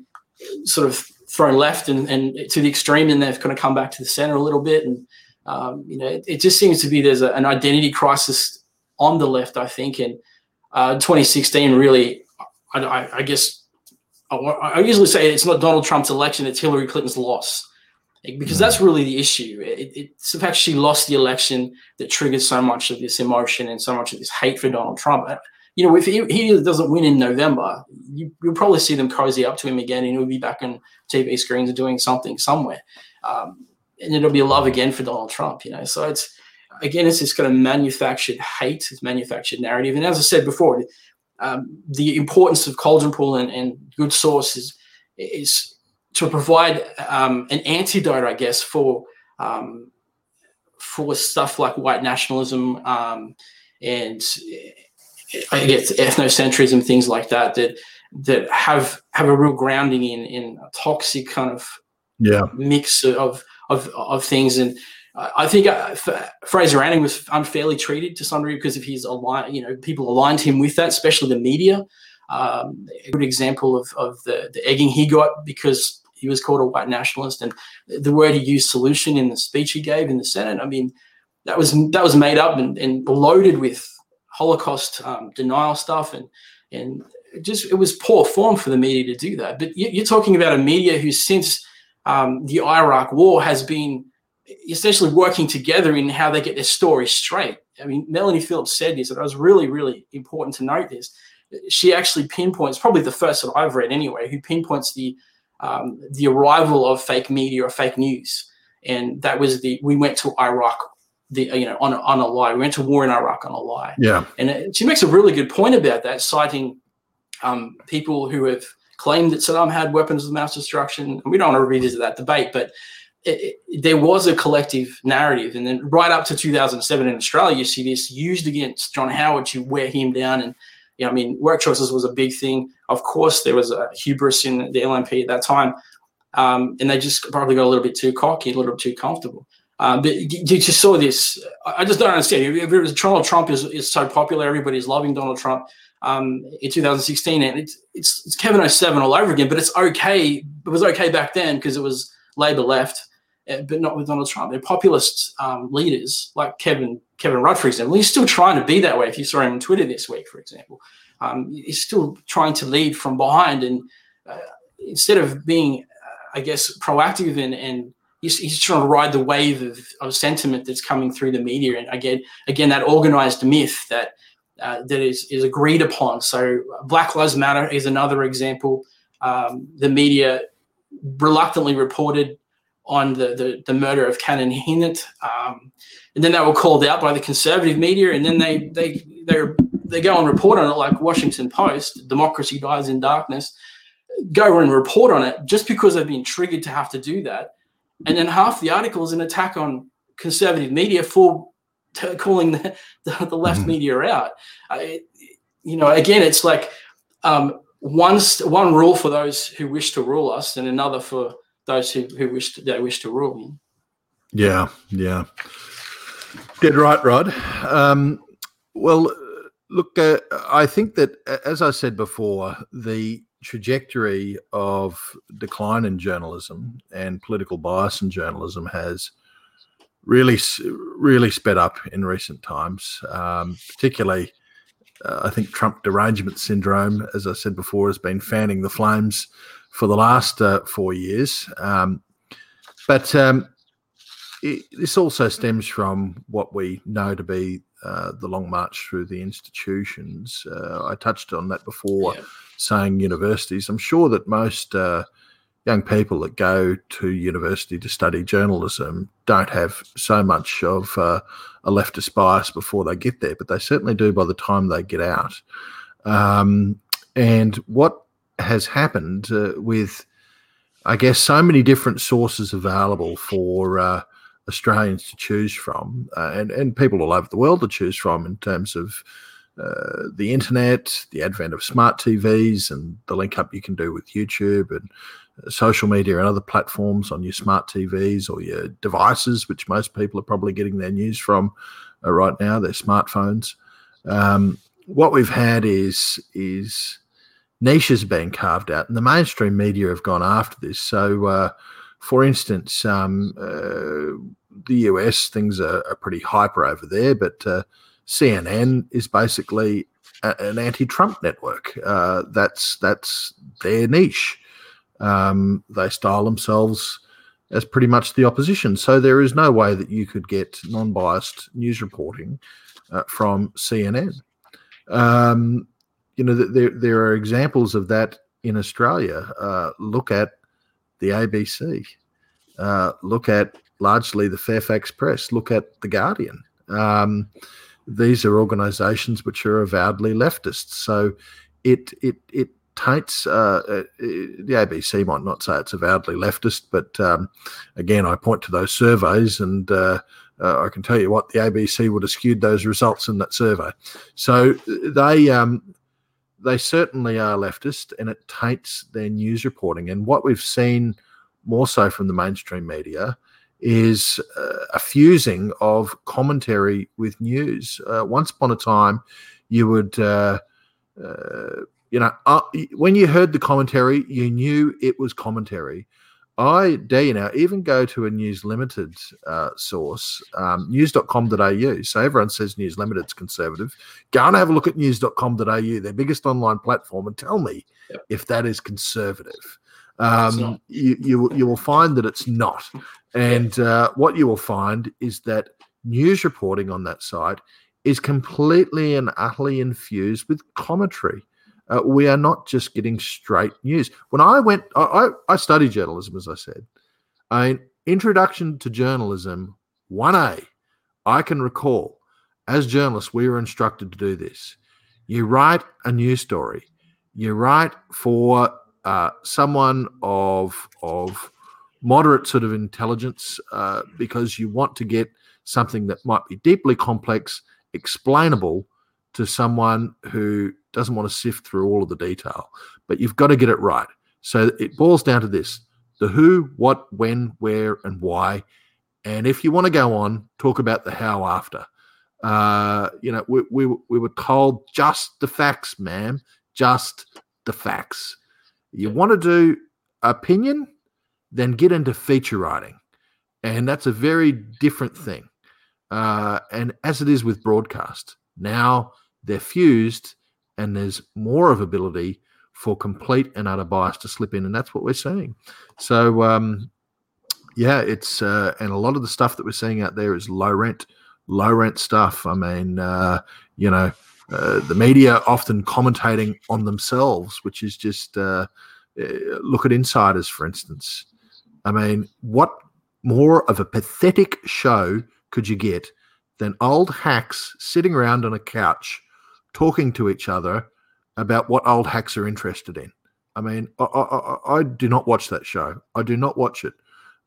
sort of thrown left and, and to the extreme, and they've kind of come back to the center a little bit. And um, you know, it, it, just seems to be there's a, an identity crisis on the left, I think, and uh, 2016 really, I, I, I guess I usually say it's not Donald Trump's election; it's Hillary Clinton's loss, because that's really the issue. It, it's the fact she lost the election that triggered so much of this emotion and so much of this hate for Donald Trump. Uh, you know, if he, he doesn't win in November, you, will probably see them cozy up to him again, and he'll be back on TV screens and doing something somewhere, um, and it'll be a love again for Donald Trump. You know, so it's again, it's this kind of manufactured hate, it's manufactured narrative, and as I said before um, the importance of Caldron Pool and, and good sources is to provide um, an antidote, I guess, for um, for stuff like white nationalism um, and I guess ethnocentrism, things like that, that that have have a real grounding in in a toxic kind of yeah mix of of of things and I think uh, Fraser Anning was unfairly treated to some degree because of his aligned, you know, people aligned him with that, especially the media. Um, a good example of, of the, the egging he got because he was called a white nationalist and the word he used solution in the speech he gave in the Senate. I mean, that was that was made up and, and loaded with Holocaust um, denial stuff and and just it was poor form for the media to do that. But you, are talking about a media who since um, the Iraq War has been essentially working together in how they get their story straight. I mean, Melanie Phillips said this, and it was really, really important to note this. She actually pinpoints, probably the first that I've read anyway, who pinpoints the um, the arrival of fake media or fake news, and that was the we went to Iraq, the you know on a, on a lie. We went to war in Iraq on a lie. Yeah, and it, she makes a really good point about that, citing um, people who have claimed that Saddam had weapons of mass destruction. And we don't want to revisit that debate, but it, it, there was a collective narrative. And then right up to 2007 in Australia, you see this used against John Howard to wear him down. And, you know, I mean, work choices was a big thing. Of course, there was a hubris in the LNP at that time. Um, and they just probably got a little bit too cocky, a little bit too comfortable. Um, but you just saw this. I just don't understand. If it was Donald Trump is, is so popular, everybody's loving Donald Trump um, in 2016, and it's, it's, it's Kevin 07 all over again. But it's okay. It was okay back then because it was Labor left. Uh, but not with Donald Trump. They're populist um, leaders like Kevin Kevin Rudd, for example. He's still trying to be that way. If you saw him on Twitter this week, for example, um, he's still trying to lead from behind, and uh, instead of being, uh, I guess, proactive and and he's, he's trying to ride the wave of, of sentiment that's coming through the media, and again, again, that organized myth that. Uh, that is, is agreed upon. So, Black Lives Matter is another example. Um, the media reluctantly reported on the, the, the murder of Canon Hinnant. Um, and then they were called out by the conservative media, and then they they they they go and report on it like Washington Post, democracy dies in darkness. Go and report on it just because they've been triggered to have to do that, and then half the article is an attack on conservative media for t- calling the, the, the left mm-hmm. media out. Uh, you know, again, it's like um, one one rule for those who wish to rule us, and another for those who, who wish to, they wish to rule. Yeah, yeah. Dead right, Rod. Um, well, look, uh, I think that, as I said before, the trajectory of decline in journalism and political bias in journalism has really, really sped up in recent times, um, particularly. Uh, I think Trump derangement syndrome, as I said before, has been fanning the flames for the last uh, four years. Um, but um, it, this also stems from what we know to be uh, the long march through the institutions. Uh, I touched on that before, Yeah. saying universities. I'm sure that most uh, young people that go to university to study journalism don't have so much of uh, a leftist bias before they get there, but they certainly do by the time they get out. Um, and what has happened uh, with, I guess, so many different sources available for uh, Australians to choose from, uh, and and people all over the world to choose from in terms of uh, the internet, the advent of smart TVs, and the link up you can do with YouTube and uh, social media and other platforms on your smart TVs or your devices, which most people are probably getting their news from uh, right now, their smartphones. Um, what we've had is is niches being carved out, and the mainstream media have gone after this. So, uh, for instance, um, uh, the US things are, are pretty hyper over there, but uh, CNN is basically a, an anti-Trump network. Uh, that's that's their niche. Um, they style themselves as pretty much the opposition. So there is no way that you could get non-biased news reporting uh, from CNN. Um, you know, th- there there are examples of that in Australia. Uh, look at the ABC. Uh, look at largely the Fairfax Press. Look at the Guardian. Um, these are organisations which are avowedly leftist. So it it it taints uh, uh, the ABC might not say it's avowedly leftist, but um, again, I point to those surveys and. Uh, uh, I can tell you what the ABC would have skewed those results in that survey. So they um, they certainly are leftist, and it taints their news reporting. And what we've seen more so from the mainstream media is uh, a fusing of commentary with news. Uh, once upon a time, you would. Uh, uh, you know, uh, when you heard the commentary, you knew it was commentary. I dare you now even go to a News Limited uh, source, um, news.com.au. So everyone says News Limited's conservative. Go and have a look at news.com.au, their biggest online platform, and tell me Yep. if that is conservative. Um, you, you, you will find that it's not. And uh, what you will find is that news reporting on that site is completely and utterly infused with commentary. Uh, we are not just getting straight news. When I went, I, I, studied journalism, as I said. Mean, introduction to journalism, 1A, I can recall as journalists, we were instructed to do this. You write a news story, you write for uh, someone of, of moderate sort of intelligence uh, because you want to get something that might be deeply complex, explainable to someone who doesn't want to sift through all of the detail. But you've got to get it right. So it boils down to this the who, what, when, where, and why. And if you want to go on, talk about the how after. Uh, you know, we, we, we were told just the facts, ma'am, just the facts. You want to do opinion, then get into feature writing. And that's a very different thing. Uh, and as it is with broadcast, now they're fused and there's more of ability for complete and utter bias to slip in. And that's what we're seeing. So, um, yeah, it's, uh, and a lot of the stuff that we're seeing out there is low rent, low rent stuff. I mean, uh, you know, uh, the media often commentating on themselves, which is just, uh, uh, look at insiders, for instance. I mean, what more of a pathetic show could you get than old hacks sitting around on a couch talking to each other about what old hacks are interested in? I mean, I, I, I- I do not watch that show. I do not watch it.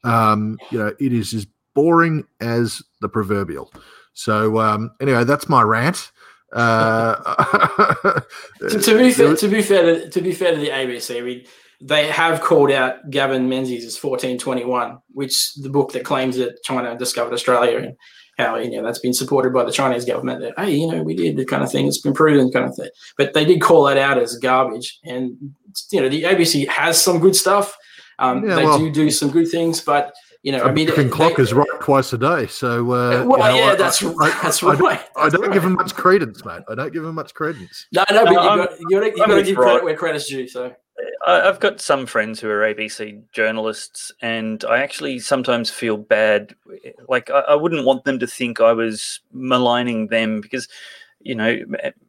Um, you know, it is as boring as the proverbial. So um, anyway, that's my rant. Uh, to, to be fair, to be fair to, to be fair to the ABC, we they have called out Gavin Menzies' as 1421, which the book that claims that China discovered Australia and how you know that's been supported by the Chinese government. That hey, you know, we did the kind of thing. It's been proven, kind of thing. But they did call that out as garbage. And you know, the ABC has some good stuff. Um, Yeah, they well- do do some good things, but you know, I mean, Griffin they- clock is right twice a day. So, uh, Well, you know, yeah, I- that's I- that's I, right. don't- I don't give right. him much credence, mate. I don't give him much credence. No, no, but No, you I'm- got you got to, you got to give Rod. credit where credit's due. So I- I've got some friends who are ABC journalists, and I actually sometimes feel bad. Like I, I wouldn't want them to think I was maligning them because, you know,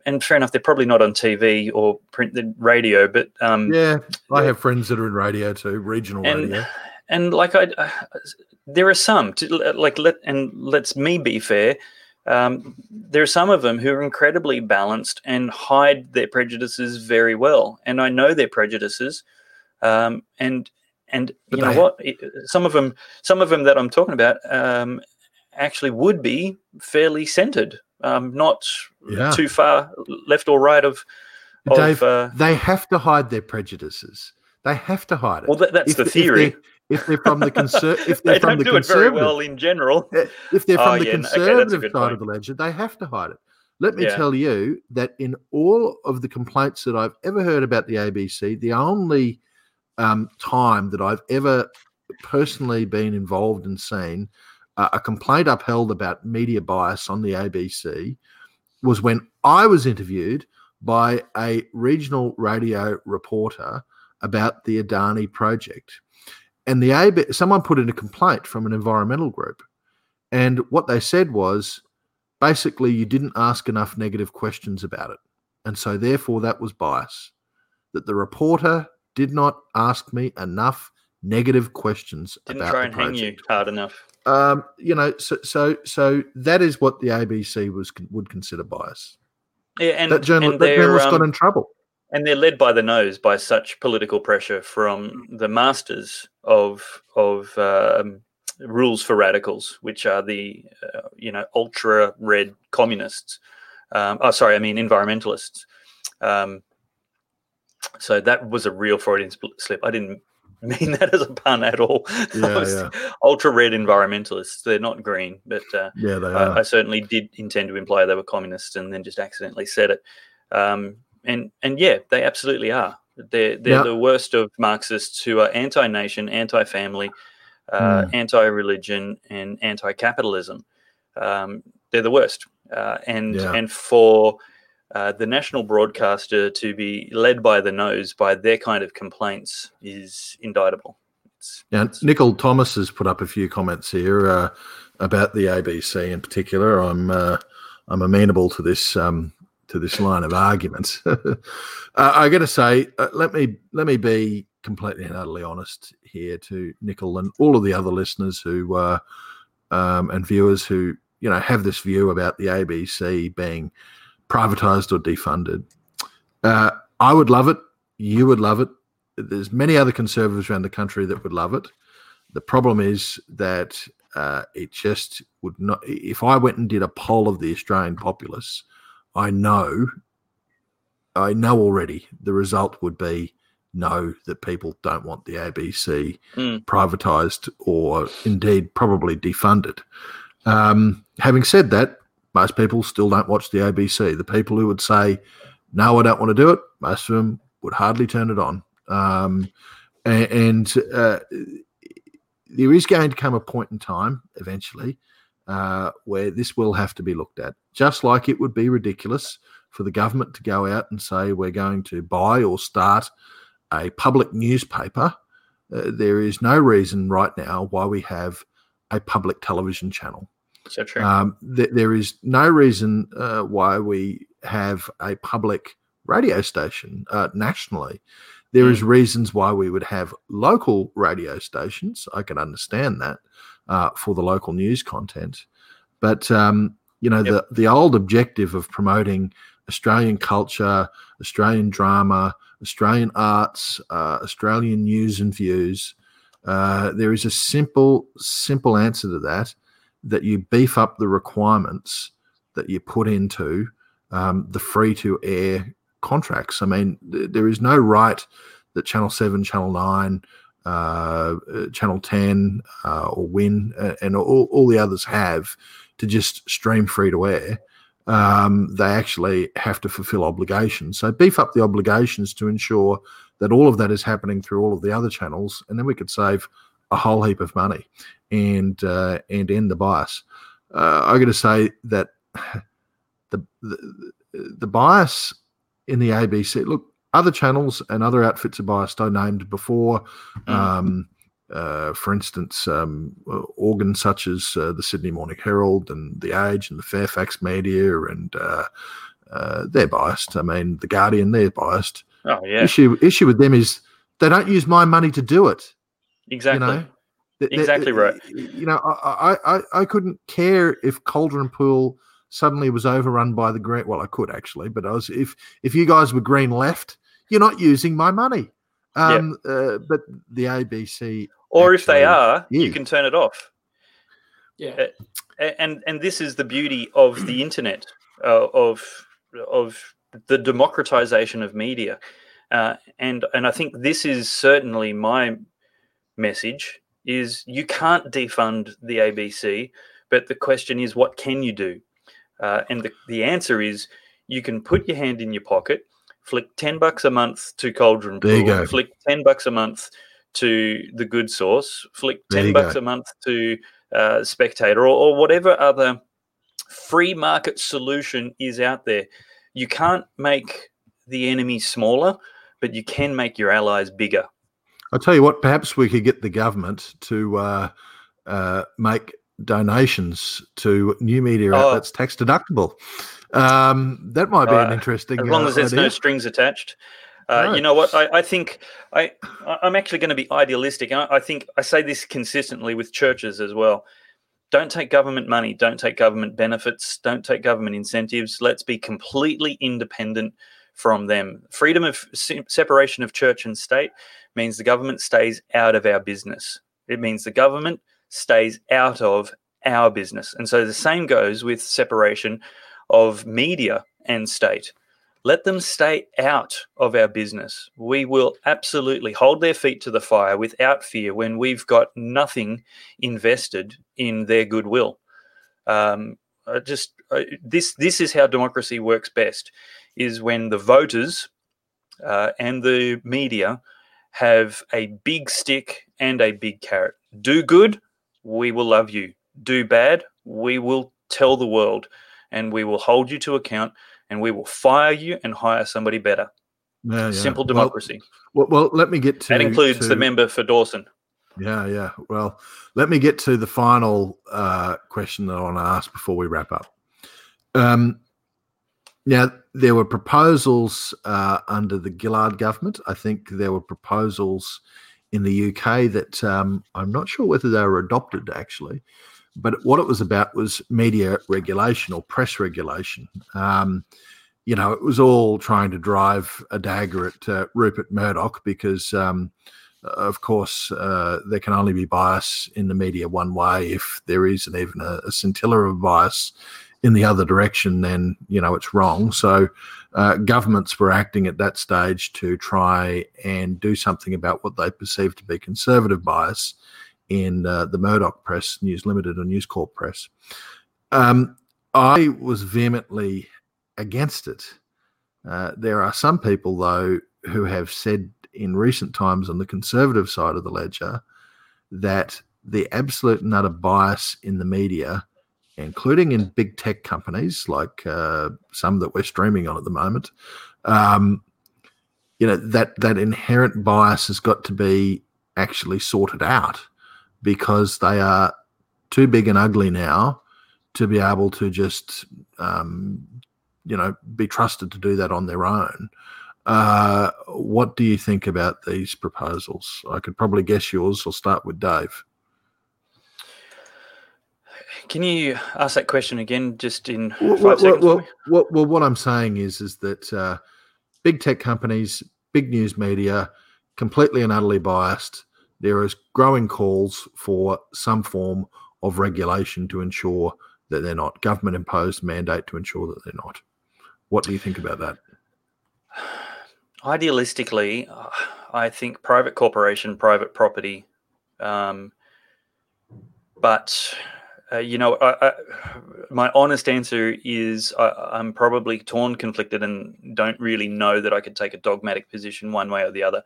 and fair enough, they're probably not on TV or print the radio, but um, Yeah, I have friends that are in radio too, regional and radio. and like I, uh, there are some to, like let and let's me be fair. Um, there are some of them who are incredibly balanced and hide their prejudices very well, and I know their prejudices. Um, and and you know what? It- Some of them, some of them that I'm talking about, um, actually would be fairly centered, um, not Yeah. too far left or right of. of Dave, uh, they have to hide their prejudices. They have to hide it. well, that, that's If- the theory. If they're from the conser- if they they're from don't the do it very conservative, well in general. If they're from Oh, the yeah, no, okay, conservative side of the ledger, they have to hide it. Let me Yeah. tell you that in all of the complaints that I've ever heard about the ABC, the only um, time that I've ever personally been involved and seen uh, a complaint upheld about media bias on the ABC was when I was interviewed by a regional radio reporter about the Adani project. And the AB, someone put in a complaint from an environmental group. And what they said was basically, you didn't ask enough negative questions about it. And so, therefore, that was bias. That the reporter did not ask me enough negative questions Didn't about try the and hang you hard enough. Um, you know, so so so that is what the ABC was would consider bias. Yeah, and that journal, and that journalist got um, in trouble. And they're led by the nose by such political pressure from the masters of of um, rules for radicals, which are the uh, you know ultra red communists. Um, oh, sorry, I mean environmentalists. Um, so that was a real Freudian slip. I didn't mean that as a pun at all. Yeah, Ultra red environmentalists. They're not green, but uh, Yeah, they I, are. I certainly did intend to imply they were communists and then just accidentally said it. Um, and and yeah, they absolutely are. They're they're the worst of Marxists who are anti-nation, anti-family, uh, Hmm. anti-religion, and anti-capitalism. Um, they're the worst. Uh, and Yeah. and for uh, the national broadcaster to be led by the nose by their kind of complaints is indictable. It's, Now, Nicole Thomas has put up a few comments here uh, about the ABC in particular. I'm uh, I'm amenable to this um, to this line of arguments. uh, I got to say, uh, let me let me be completely and utterly honest here to Nicole and all of the other listeners who uh, um, and viewers who you know have this view about the ABC being privatized or defunded. Uh, I would love it. You would love it. There's many other conservatives around the country that would love it. The problem is that uh, it just would not. If I went and did a poll of the Australian populace, I know, I know already the result would be no, that people don't want the ABC Mm. privatized or indeed probably defunded. Um, having said that, most people still don't watch the ABC. The people who would say, no, I don't want to do it, most of them would hardly turn it on. Um, and uh, there is going to come a point in time eventually uh, where this will have to be looked at. Just like it would be ridiculous for the government to go out and say we're going to buy or start a public newspaper. Uh, there is no reason right now why we have a public television channel. so true. Um, th- there is no reason uh, why we have a public radio station uh, nationally. There is reasons why we would have local radio stations. I can understand that uh, for the local news content, but um, you know the the old objective of promoting Australian culture, Australian drama, Australian arts, uh, Australian news and views. Uh, there is a simple, simple answer to that that you beef up the requirements that you put into um, the free to air contracts. I mean, th- there is no right that Channel 7, Channel 9, uh, uh, Channel 10, uh, or Win, uh, and all, all the others have to just stream free to air. Um, they actually have to fulfill obligations. So beef up the obligations to ensure that all of that is happening through all of the other channels, and then we could save a whole heap of money and uh, and end the bias. Uh, I got to say that the, the the bias in the ABC. Look, other channels and other outfits are biased. I named before. Um, uh, for instance, um, organs such as uh, the Sydney Morning Herald and the Age and the Fairfax Media, and uh, uh, they're biased. I mean, the Guardian, they're biased. Oh yeah, Issue issue with them is they don't use my money to do it. exactly. You know, Exactly right. You know, I, I, I, couldn't care if Caldron Pool suddenly was overrun by the green. Well, I could actually, but I was if if you guys were green left, you're not using my money. Um, uh, but the ABC, or if they actually are, you can turn it off. Yeah. A- and and this is the beauty of the internet uh, of of the democratization of media uh, and and I think this is certainly my message is you can't defund the ABC but the question is what can you do uh, and the, the answer is you can put your hand in your pocket flick 10 bucks a month to Caldron There you Pool, go. flick 10 bucks a month to the good sauce flick There 10 bucks go. a month to uh, spectator or, or whatever other free market solution is out there you can't make the enemy smaller but you can make your allies bigger I'll tell you what, perhaps we could get the government to uh, uh, make donations to new media Oh. outlets tax deductible. Um, that might be an Uh, interesting. as long uh, as there's no strings attached uh, Right. you know what? I, I think I I'm actually going to be idealistic. And I, I think I say this consistently with churches as well. Don't take government money. Don't take government benefits. Don't take government incentives. Let's be completely independent from them. Freedom of se- separation of church and state means the government stays out of our business. It means the government stays out of our business. And so the same goes with separation of media and state let them stay out of our business. We will absolutely hold their feet to the fire without fear when we've got nothing invested in their goodwill. Um, I just I, this this is how democracy works best: is when the voters uh, and the media have a big stick and a big carrot. Do good, we will love you. Do bad, we will tell the world, and we will hold you to account and we will fire you and hire somebody better. Yeah, yeah. Simple Well- democracy. Well, well, let me get to that includes to- the member for Dawson. Yeah, yeah. Well, let me get to the final uh, question that I want to ask before we wrap up. Um, now, there were proposals uh, under the Gillard government. I think there were proposals in the UK that um, I'm not sure whether they were adopted actually, but what it was about was media regulation or press regulation. Um, you know, it was all trying to drive a dagger at uh, Rupert Murdoch because um, of course, uh, there can only be bias in the media one way. If there isn't even a, a scintilla of bias in the other direction, then you know it's wrong. So, uh, governments were acting at that stage to try and do something about what they perceived to be conservative bias in uh, the Murdoch press, News Limited, or News Corp press. Um, I was vehemently against it. Uh, there are some people, though, who have said in recent times on the conservative side of the ledger that the absolute and utter bias in the media, including in big tech companies like uh, some that we're streaming on at the moment, um, you know that that inherent bias has got to be actually sorted out because they are too big and ugly now to be able to just um, you know be trusted to do that on their own. Uh, what do you think about these proposals? I could probably guess yours. I'll start with Dave. Can you ask that question again, just in Well, five well, seconds? well, well, well, what I'm saying is, is that uh, big tech companies, big news media, completely and utterly biased. There is growing calls for some form of regulation to ensure that they're not government imposed mandate to ensure that they're not. What do you think about that? Idealistically, I think private corporation, private property. Um, but uh, you know, I, I, my honest answer is I, I'm probably torn, conflicted, and don't really know that I could take a dogmatic position one way or the other.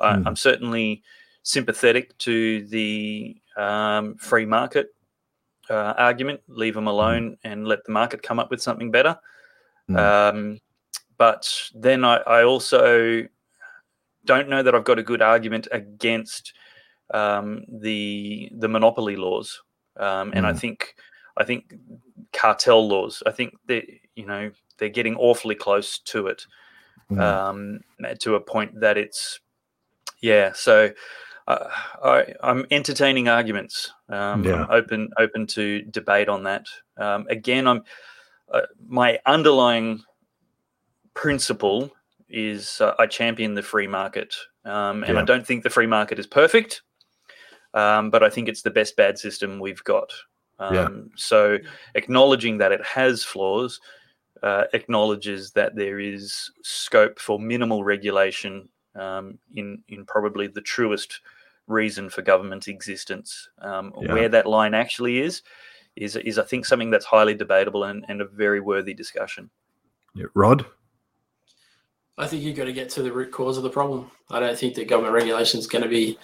I Hmm. I'm certainly sympathetic to the um, free market uh, argument. Leave them alone and let the market come up with something better. Hmm. Um, but then I, I also don't know that I've got a good argument against um, the the monopoly laws, um, and I think I think cartel laws. I think they you know they're getting awfully close to it, um, to a point that it's yeah. So I, I'm entertaining arguments. Um, Yeah. I'm open open to debate on that. Um, again, I'm uh, my underlying principle is uh, I champion the free market, um, and I don't think the free market is perfect, um, but I think it's the best bad system we've got. Um, Yeah. So acknowledging that it has flaws uh, acknowledges that there is scope for minimal regulation um, in in probably the truest reason for government existence. Um, Yeah. Where that line actually is, is is I think something that's highly debatable and, and a very worthy discussion. Yeah, Rod? I think you've got to get to the root cause of the problem. I don't think that government regulation is going to be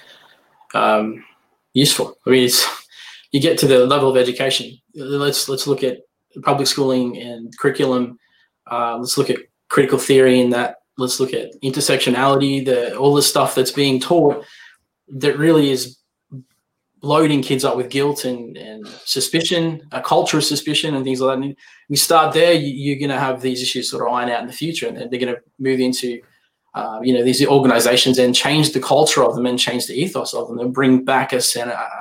um, useful. I mean, it's you get to the level of education. Let's let's look at public schooling and curriculum. Uh, let's look at critical theory in that. Let's look at intersectionality. The all the stuff that's being taught that really is loading kids up with guilt and, and suspicion, a culture of suspicion, and things like that. And we start there, you, you're going to have these issues sort of iron out in the future, and they're going to move into, uh, you know, these organizations and change the culture of them and change the ethos of them and bring back a,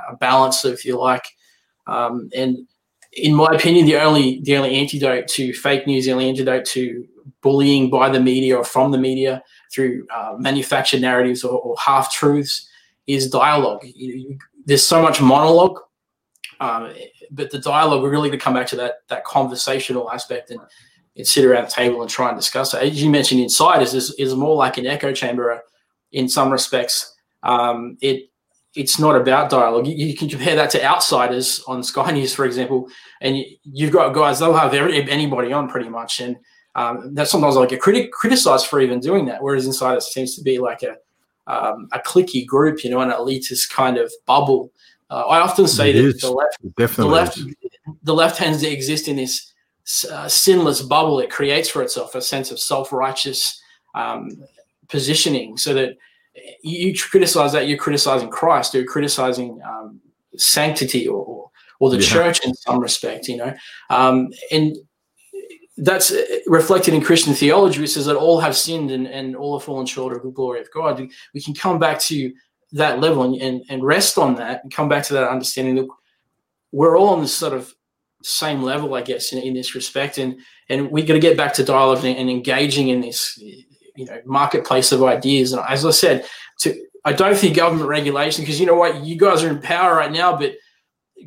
a balance, if you like. Um, and in my opinion, the only the only antidote to fake news, the only antidote to bullying by the media or from the media through uh, manufactured narratives or, or half truths is dialogue. There's so much monologue, um, but the dialogue we're really going to come back to that that conversational aspect and, and sit around the table and try and discuss it. As you mentioned, insiders is is more like an echo chamber in some respects. Um, it it's not about dialogue. You, you can compare that to outsiders on Sky News, for example, and you, you've got guys they'll have every, anybody on pretty much, and um, that sometimes I get criti- criticized for even doing that. Whereas insiders seems to be like a um, a clicky group, you know, an elitist kind of bubble. Uh, I often say It that is. the left, It the left, the left tends to exist in this uh, sinless bubble it creates for itself, a sense of self-righteous um, positioning, so that you, you criticize that you're criticizing Christ, you're criticizing um, sanctity or, or or the Yeah. church in some respect, you know, um, and that's uh, reflected in Christian theology, which says that all have sinned and, and all have fallen short of the glory of God. We- can come back to that level and, and, and rest on that and come back to that understanding that we're all on this sort of same level, I guess, in, in this respect. And and we got to get back to dialogue and, and engaging in this, you know, marketplace of ideas. And as I said, to I don't think government regulation because you know what, you guys are in power right now, but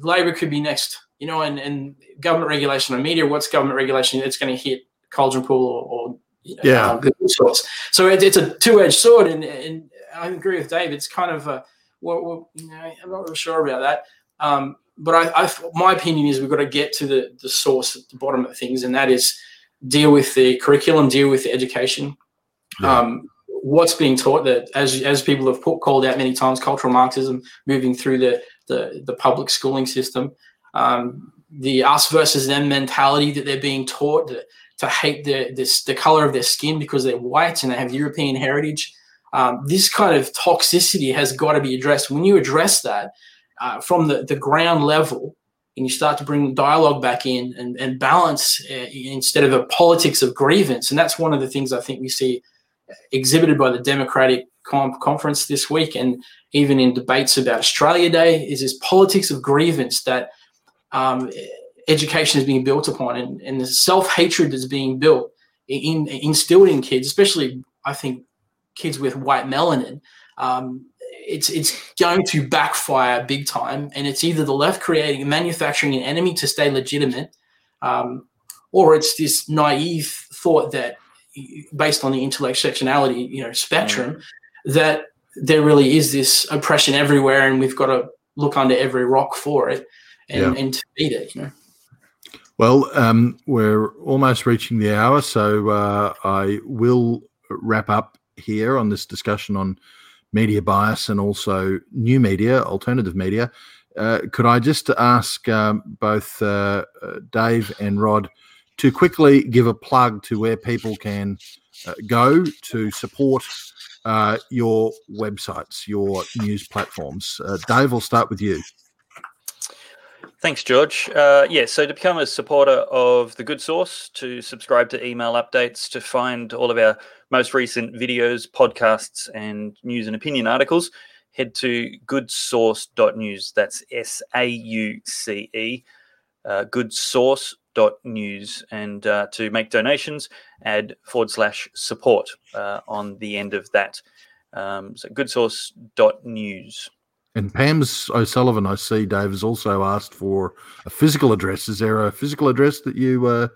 Labor could be next. You know, and, and government regulation on media. What's government regulation? It's going to hit Caldron Pool or, or you know, Yeah. Google Source. So it, it's a two-edged sword, and, and I agree with Dave. It's kind of a, well, well, you know, I'm not really sure about that. Um, but I, I, my opinion is we've got to get to the, the source at the bottom of things, and that is deal with the curriculum, deal with the education. Yeah. Um, what's being taught that, as as people have put, called out many times, cultural Marxism moving through the the, the public schooling system, um, the us versus them mentality that they're being taught to, to hate the this the color of their skin because they're white and they have European heritage. Um, this kind of toxicity has got to be addressed. When you address that uh, from the, the ground level, and you start to bring dialogue back in and, and balance uh, instead of a politics of grievance, and that's one of the things I think we see exhibited by the Democratic com- conference this week, and even in debates about Australia Day, is this politics of grievance that um, education is being built upon, and, and the self hatred that's being built in, instilled in kids, especially I think kids with white melanin. Um, it's it's going to backfire big time, and it's either the left creating and manufacturing an enemy to stay legitimate, um, or it's this naive thought that based on the intersectionality you know spectrum that there really is this oppression everywhere and we've got to look under every rock for it and, Yeah. and to beat it you know Well, um, we're almost reaching the hour, so uh, I will wrap up here on this discussion on media bias and also new media, alternative media. Uh, could I just ask um, both uh, uh, Dave and Rod to quickly give a plug to where people can uh, go to support uh, your websites, your news platforms? Uh, Dave, we'll start with you. Thanks, George. Uh, yeah, so to become a supporter of The Good Sauce, to subscribe to email updates, to find all of our most recent videos, podcasts, and news and opinion articles, head to goodsauce.news. That's S A U C E, uh, goodsauce.news. And uh, to make donations, add forward slash support uh, on the end of that. Um, so goodsauce.news. And Pam's O'Sullivan, I see, Dave, has also asked for a physical address. Is there a physical address that you uh,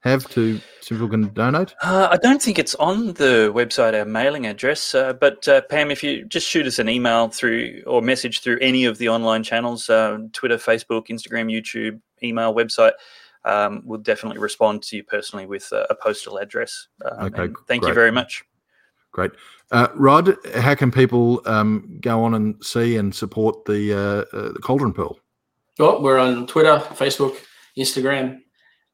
have to so people can donate? Uh, I don't think it's on the website, our mailing address. Uh, but uh, Pam, if you just shoot us an email through or message through any of the online channels uh, Twitter, Facebook, Instagram, YouTube, email, website um, we'll definitely respond to you personally with a, a postal address. Um, Okay, thank you very much. Great. Uh, Rod, how can people um, go on and see and support the, uh, uh, the Caldron Pool? Well, we're on Twitter, Facebook, Instagram,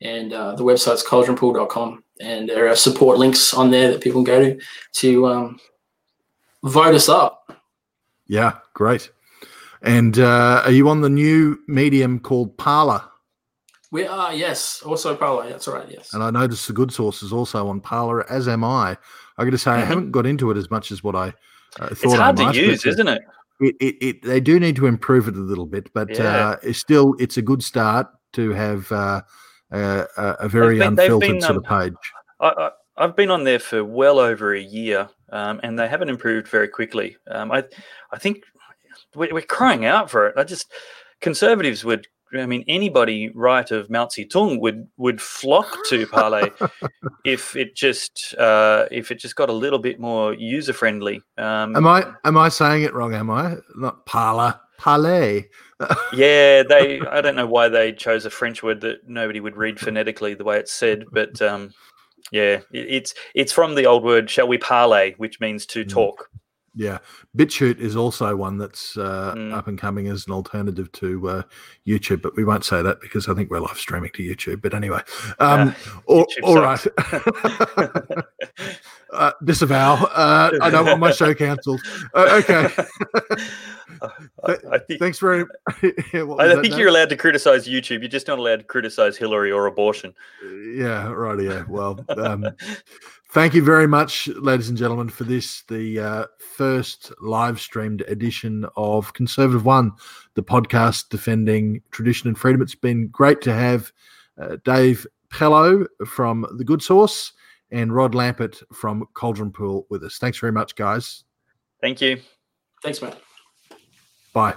and uh, the website's caldronpool.com. And there are support links on there that people can go to to um, vote us up. Yeah, great. And uh, are you on the new medium called Parler? We are, yes. Also, Polo. That's right, yes. And I noticed the good sauce is also on Parler, as am I. I got to say, I haven't got into it as much as what I uh, thought. It's hard I to use, isn't it? It, it, it, they do need to improve it a little bit, but Yeah. uh, it's still it's a good start to have uh, uh, a, a very been- unfiltered been, sort um, of page. I, I've been on there for well over a year, um, and they haven't improved very quickly. Um, I, I think we're, we're crying out for it. I just conservatives would. I mean, anybody right of Mao Zedong would would flock to Parley if it just uh, if it just got a little bit more user friendly. Um, Am I am I saying it wrong? Am I not Parler? Parler. yeah, they. I don't know why they chose a French word that nobody would read phonetically the way it's said, but um, yeah, it, it's it's from the old word "shall we parley," which means to Mm. Yeah, BitChute is also one that's uh, Mm. up and coming as an alternative to uh, YouTube, but we won't say that because I think we're live streaming to YouTube. But anyway, um, all, all right. uh, disavow. Uh, I don't want my show cancelled. Uh, okay, I, I think, thanks very. I think Dave? you're allowed to criticize YouTube. You're just not allowed to criticize Hillary or abortion. Yeah, right. Yeah. Well, um, thank you very much, ladies and gentlemen, for this, the uh, first live streamed edition of Conservative One, the podcast defending tradition and freedom. It's been great to have uh, Dave Pellowe from The Good Sauce and Rod Lampard from Caldron Pool with us. Thanks very much, guys. Thank you. Thanks, man. Bye.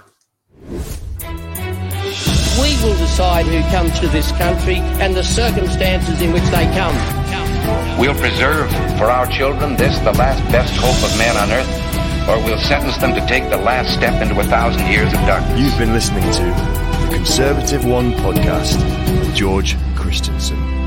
We will decide who comes to this country and the circumstances in which they come. We'll preserve for our children this, the last best hope of man on earth, or we'll sentence them to take the last step into a thousand years of darkness. You've been listening to the Conservative One podcast with George Christensen.